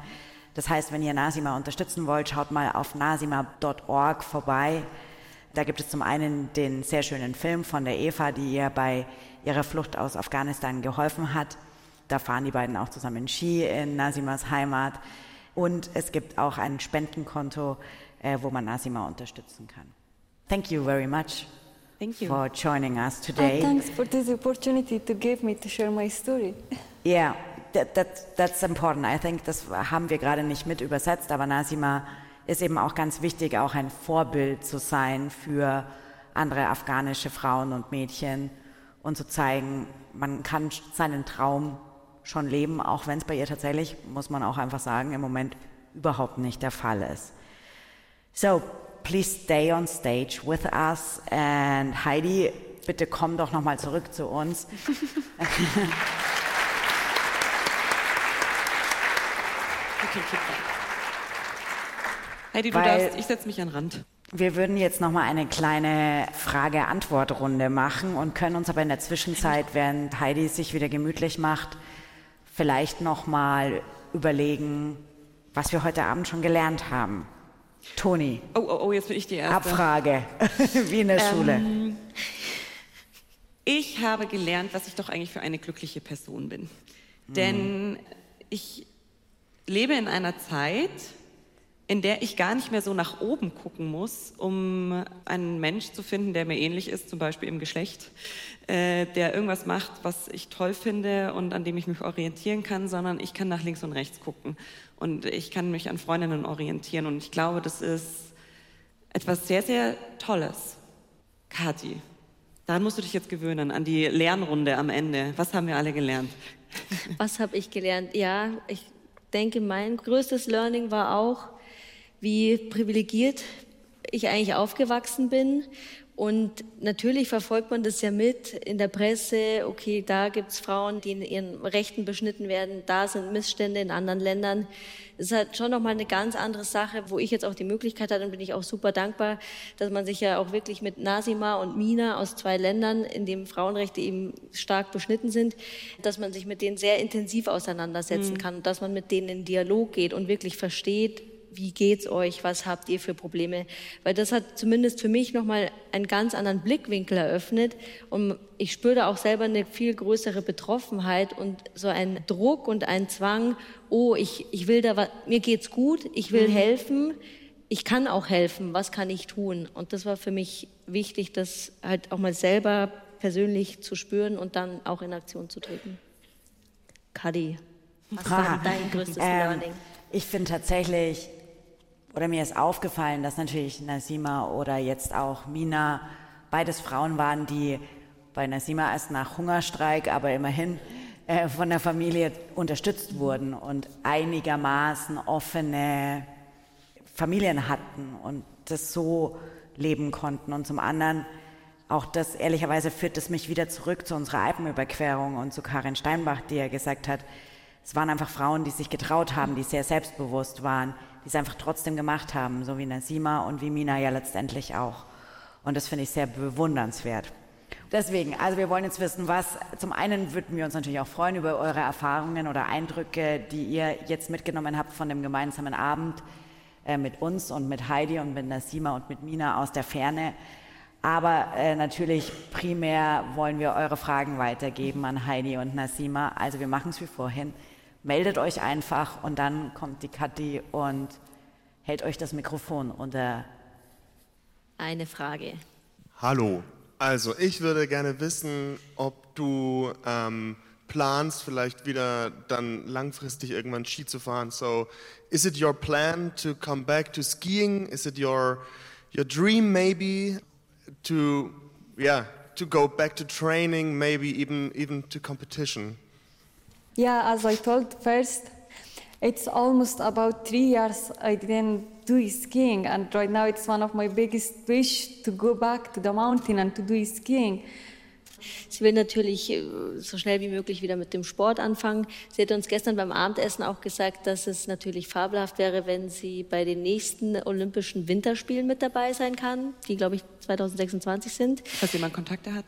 Das heißt, wenn ihr Nasima unterstützen wollt, schaut mal auf nasima.org vorbei. Da gibt es zum einen den sehr schönen Film von der Eva, die ihr bei ihrer Flucht aus Afghanistan geholfen hat. Da fahren die beiden auch zusammen Ski in Nasimas Heimat. Und es gibt auch ein Spendenkonto, äh, wo man Nasima unterstützen kann. Thank you very much. Thank you. For joining us today. Oh, thanks for this opportunity to give me to share my story. Yeah, that, that, that's important. I think das haben wir gerade nicht mit übersetzt, aber Nasima ist eben auch ganz wichtig, auch ein Vorbild zu sein für andere afghanische Frauen und Mädchen und zu zeigen, man kann seinen Traum schon leben, auch wenn es bei ihr tatsächlich, muss man auch einfach sagen, im Moment überhaupt nicht der Fall ist. So, please stay on stage with us and Heidi, bitte komm doch nochmal zurück zu uns. Heidi, du Weil darfst, ich setze mich an den Rand. Wir würden jetzt nochmal eine kleine Frage-Antwort-Runde machen und können uns aber in der Zwischenzeit, während Heidi sich wieder gemütlich macht, vielleicht noch mal überlegen, was wir heute Abend schon gelernt haben. Toni. Oh, oh, oh, jetzt bin ich die Erste. Abfrage, wie in der Schule. Ähm, ich habe gelernt, was ich doch eigentlich für eine glückliche Person bin. Denn ich lebe in einer Zeit, in der ich gar nicht mehr so nach oben gucken muss, um einen Mensch zu finden, der mir ähnlich ist, zum Beispiel im Geschlecht, äh, der irgendwas macht, was ich toll finde und an dem ich mich orientieren kann, sondern ich kann nach links und rechts gucken und ich kann mich an Freundinnen orientieren und ich glaube, das ist etwas sehr, sehr Tolles. Kathi, daran musst du dich jetzt gewöhnen, an die Lernrunde am Ende. Was haben wir alle gelernt? Was habe ich gelernt? Ja, ich denke, mein größtes Learning war auch, wie privilegiert ich eigentlich aufgewachsen bin. Und natürlich verfolgt man das ja mit in der Presse. Okay, da gibt's Frauen, die in ihren Rechten beschnitten werden. Da sind Missstände in anderen Ländern. Das ist halt schon nochmal eine ganz andere Sache, wo ich jetzt auch die Möglichkeit hatte und bin ich auch super dankbar, dass man sich ja auch wirklich mit Nasima und Mina aus zwei Ländern, in denen Frauenrechte eben stark beschnitten sind, dass man sich mit denen sehr intensiv auseinandersetzen mhm. kann, dass man mit denen in Dialog geht und wirklich versteht, wie geht's euch, was habt ihr für Probleme? Weil das hat zumindest für mich nochmal einen ganz anderen Blickwinkel eröffnet und ich spüre da auch selber eine viel größere Betroffenheit und so einen Druck und einen Zwang, oh, ich, ich will da, mir geht's gut, ich will mhm. helfen, ich kann auch helfen, was kann ich tun? Und das war für mich wichtig, das halt auch mal selber persönlich zu spüren und dann auch in Aktion zu treten. Kadi, was war dein größtes ähm, Learning? Ich finde tatsächlich, oder mir ist aufgefallen, dass natürlich Nasima oder jetzt auch Mina beides Frauen waren, die bei Nasima erst nach Hungerstreik, aber immerhin äh, von der Familie unterstützt wurden und einigermaßen offene Familien hatten und das so leben konnten. Und zum anderen auch das, ehrlicherweise führt es mich wieder zurück zu unserer Alpenüberquerung und zu Karin Steinbach, die ja gesagt hat, es waren einfach Frauen, die sich getraut haben, die sehr selbstbewusst waren, die es einfach trotzdem gemacht haben, so wie Nasima und wie Mina ja letztendlich auch. Und das finde ich sehr bewundernswert. Deswegen, also wir wollen jetzt wissen, was, zum einen würden wir uns natürlich auch freuen über eure Erfahrungen oder Eindrücke, die ihr jetzt mitgenommen habt von dem gemeinsamen Abend äh, mit uns und mit Heidi und mit Nasima und mit Mina aus der Ferne. Aber äh, natürlich primär wollen wir eure Fragen weitergeben an Heidi und Nasima. Also wir machen es wie vorhin meldet euch einfach und dann kommt die Kathi und hält euch das Mikrofon unter. Eine Frage. Hallo. Also ich würde gerne wissen, ob du ähm, planst, vielleicht wieder dann langfristig irgendwann Ski zu fahren. So, is it your plan to come back to skiing? Is it your your dream maybe to yeah to go back to training, maybe even even to competition? Yeah, as I told first, it's almost about three years I didn't do skiing, and right now it's one of my biggest wish to go back to the mountain and to do skiing. Sie will natürlich äh, so schnell wie möglich wieder mit dem Sport anfangen. Sie hat uns gestern beim Abendessen auch gesagt, dass es natürlich fabelhaft wäre, wenn sie bei den nächsten Olympischen Winterspielen mit dabei sein kann, die, glaube ich, 2026 sind. Falls jemand Kontakte hat.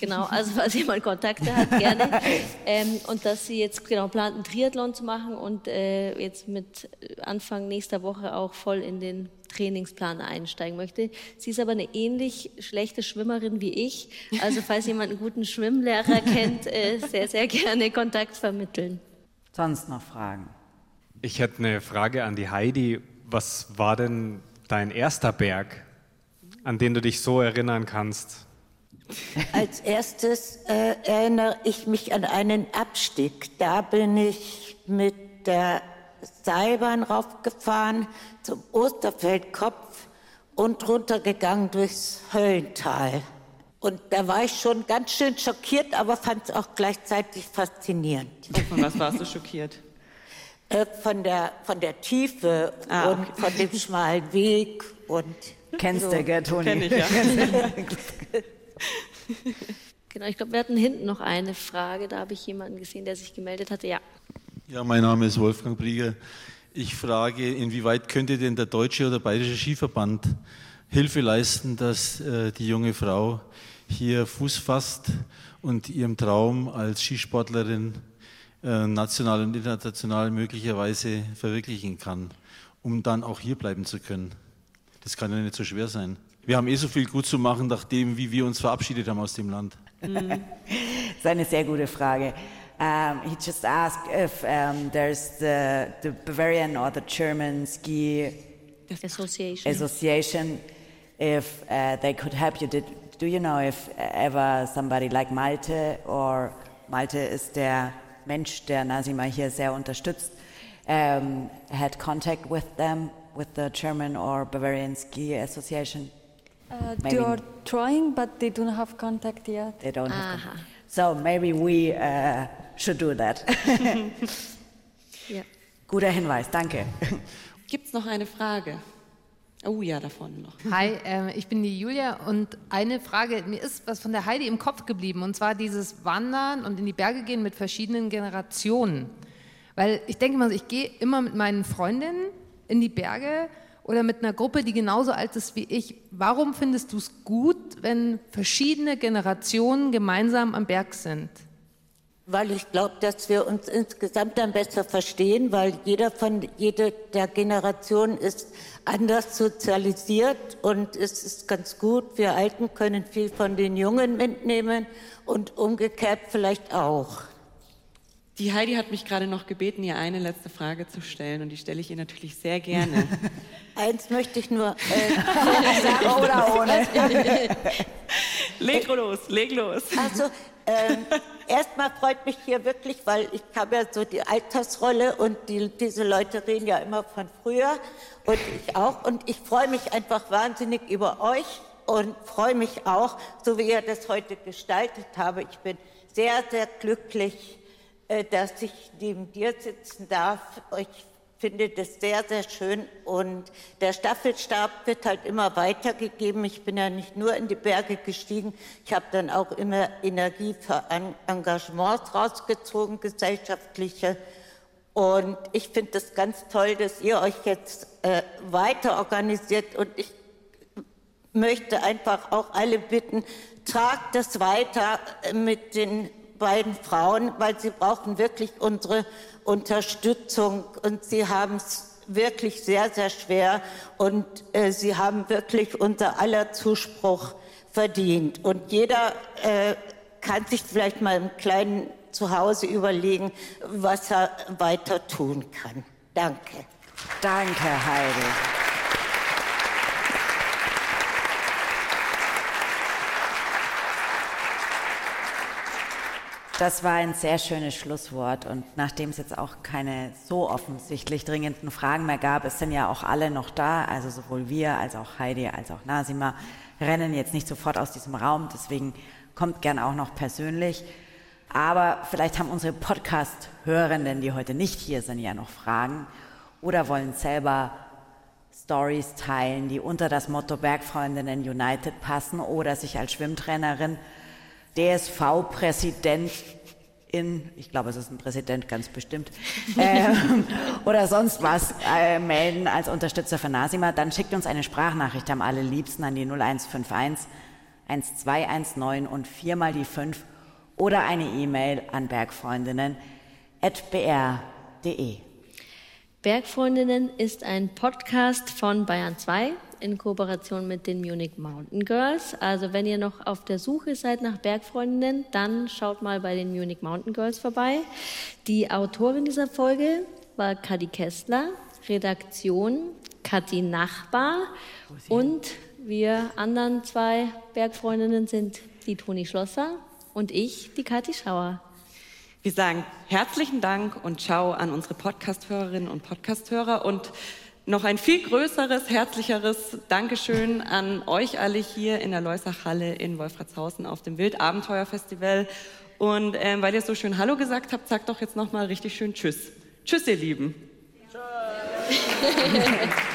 Genau, also falls jemand Kontakte hat, gerne. ähm, und dass sie jetzt genau plant, einen Triathlon zu machen und äh, jetzt mit Anfang nächster Woche auch voll in den Trainingsplan einsteigen möchte. Sie ist aber eine ähnlich schlechte Schwimmerin wie ich. Also falls jemand einen guten Schwimmlehrer kennt, äh, sehr, sehr gerne Kontakt vermitteln. Sonst noch Fragen? Ich hätte eine Frage an die Heidi. Was war denn dein erster Berg, an den du dich so erinnern kannst? Als erstes äh, erinnere ich mich an einen Abstieg. Da bin ich mit der Seilbahn raufgefahren zum Osterfeldkopf und runtergegangen durchs Höllental. Und da war ich schon ganz schön schockiert, aber fand es auch gleichzeitig faszinierend. Von was warst du schockiert? Äh, von, der, von der Tiefe ah, und okay. von dem schmalen Weg. Und Kennst so. du, gell, Toni? Kenn ich, ja. genau, ich glaube, wir hatten hinten noch eine Frage. Da habe ich jemanden gesehen, der sich gemeldet hatte. Ja. Ja, mein Name ist Wolfgang Brieger. Ich frage, inwieweit könnte denn der Deutsche oder Bayerische Skiverband Hilfe leisten, dass äh, die junge Frau hier Fuß fasst und ihrem Traum als Skisportlerin äh, national und international möglicherweise verwirklichen kann, um dann auch hier bleiben zu können? Das kann ja nicht so schwer sein. Wir haben eh so viel gut zu machen, nachdem, wie wir uns verabschiedet haben aus dem Land. das ist eine sehr gute Frage. Um, he just asked if um, there's the, the Bavarian or the German ski Association. association if uh, they could help you. Did, do you know if ever somebody like Malte or Malte ist der Mensch, der Nasima hier sehr unterstützt, um, had contact with them, with the German or Bavarian Ski Association? Uh, they are trying, but they don't have contact yet. They don't have contact. So maybe we uh, should do that. Ja. Guter Hinweis, danke. Gibt es noch eine Frage? Oh ja, da vorne noch. Hi, ähm, ich bin die Julia und eine Frage, mir ist was von der Heidi im Kopf geblieben und zwar dieses Wandern und in die Berge gehen mit verschiedenen Generationen. Weil ich denke mal, ich gehe immer mit meinen Freundinnen in die Berge oder mit einer Gruppe, die genauso alt ist wie ich. Warum findest du es gut, wenn verschiedene Generationen gemeinsam am Berg sind? Weil ich glaube, dass wir uns insgesamt dann besser verstehen, weil jeder von jede der Generationen ist anders sozialisiert und es ist ganz gut. Wir Alten können viel von den Jungen mitnehmen und umgekehrt vielleicht auch. Die Heidi hat mich gerade noch gebeten, ihr eine letzte Frage zu stellen und die stelle ich ihr natürlich sehr gerne. Eins möchte ich nur äh, Oder ohne. leg los, leg los. Also, ähm, erstmal freut mich hier wirklich, weil ich habe ja so die Altersrolle und die, diese Leute reden ja immer von früher und ich auch. Und ich freue mich einfach wahnsinnig über euch und freue mich auch, so wie ihr das heute gestaltet habe. Ich bin sehr, sehr glücklich, dass ich neben dir sitzen darf. Ich finde das sehr, sehr schön. Und der Staffelstab wird halt immer weitergegeben. Ich bin ja nicht nur in die Berge gestiegen, ich habe dann auch immer Energie für Engagements rausgezogen, gesellschaftliche. Und ich finde das ganz toll, dass ihr euch jetzt äh, weiter organisiert. Und ich möchte einfach auch alle bitten, tragt das weiter mit den beiden Frauen, weil sie brauchen wirklich unsere Unterstützung und sie haben es wirklich sehr, sehr schwer und äh, sie haben wirklich unser aller Zuspruch verdient. Und jeder äh, kann sich vielleicht mal im kleinen Zuhause überlegen, was er weiter tun kann. Danke. Danke, Heidi. Das war ein sehr schönes Schlusswort. Und nachdem es jetzt auch keine so offensichtlich dringenden Fragen mehr gab, es sind ja auch alle noch da, also sowohl wir als auch Heidi als auch Nasima rennen jetzt nicht sofort aus diesem Raum, deswegen kommt gern auch noch persönlich. Aber vielleicht haben unsere Podcast-Hörenden, die heute nicht hier sind, ja noch Fragen oder wollen selber Stories teilen, die unter das Motto Bergfreundinnen United passen oder sich als Schwimmtrainerin DSV-Präsident in, ich glaube, es ist ein Präsident ganz bestimmt, ähm, oder sonst was äh, melden als Unterstützer von Nasima, dann schickt uns eine Sprachnachricht am allerliebsten an die 0151 1219 und viermal die 5 oder eine E-Mail an bergfreundinnen at br.de. Bergfreundinnen ist ein Podcast von Bayern 2 in Kooperation mit den Munich Mountain Girls. Also wenn ihr noch auf der Suche seid nach Bergfreundinnen, dann schaut mal bei den Munich Mountain Girls vorbei. Die Autorin dieser Folge war Kadi Kessler, Redaktion Kathi Nachbar und wir anderen zwei Bergfreundinnen sind die Toni Schlosser und ich, die Kathi Schauer. Wir sagen herzlichen Dank und Ciao an unsere Podcast-Hörerinnen und Podcast-Hörer und noch ein viel größeres, herzlicheres Dankeschön an euch alle hier in der Leusachhalle in Wolfratshausen auf dem Wildabenteuerfestival. Und ähm, weil ihr so schön Hallo gesagt habt, sagt doch jetzt nochmal richtig schön Tschüss. Tschüss, ihr Lieben. Tschüss.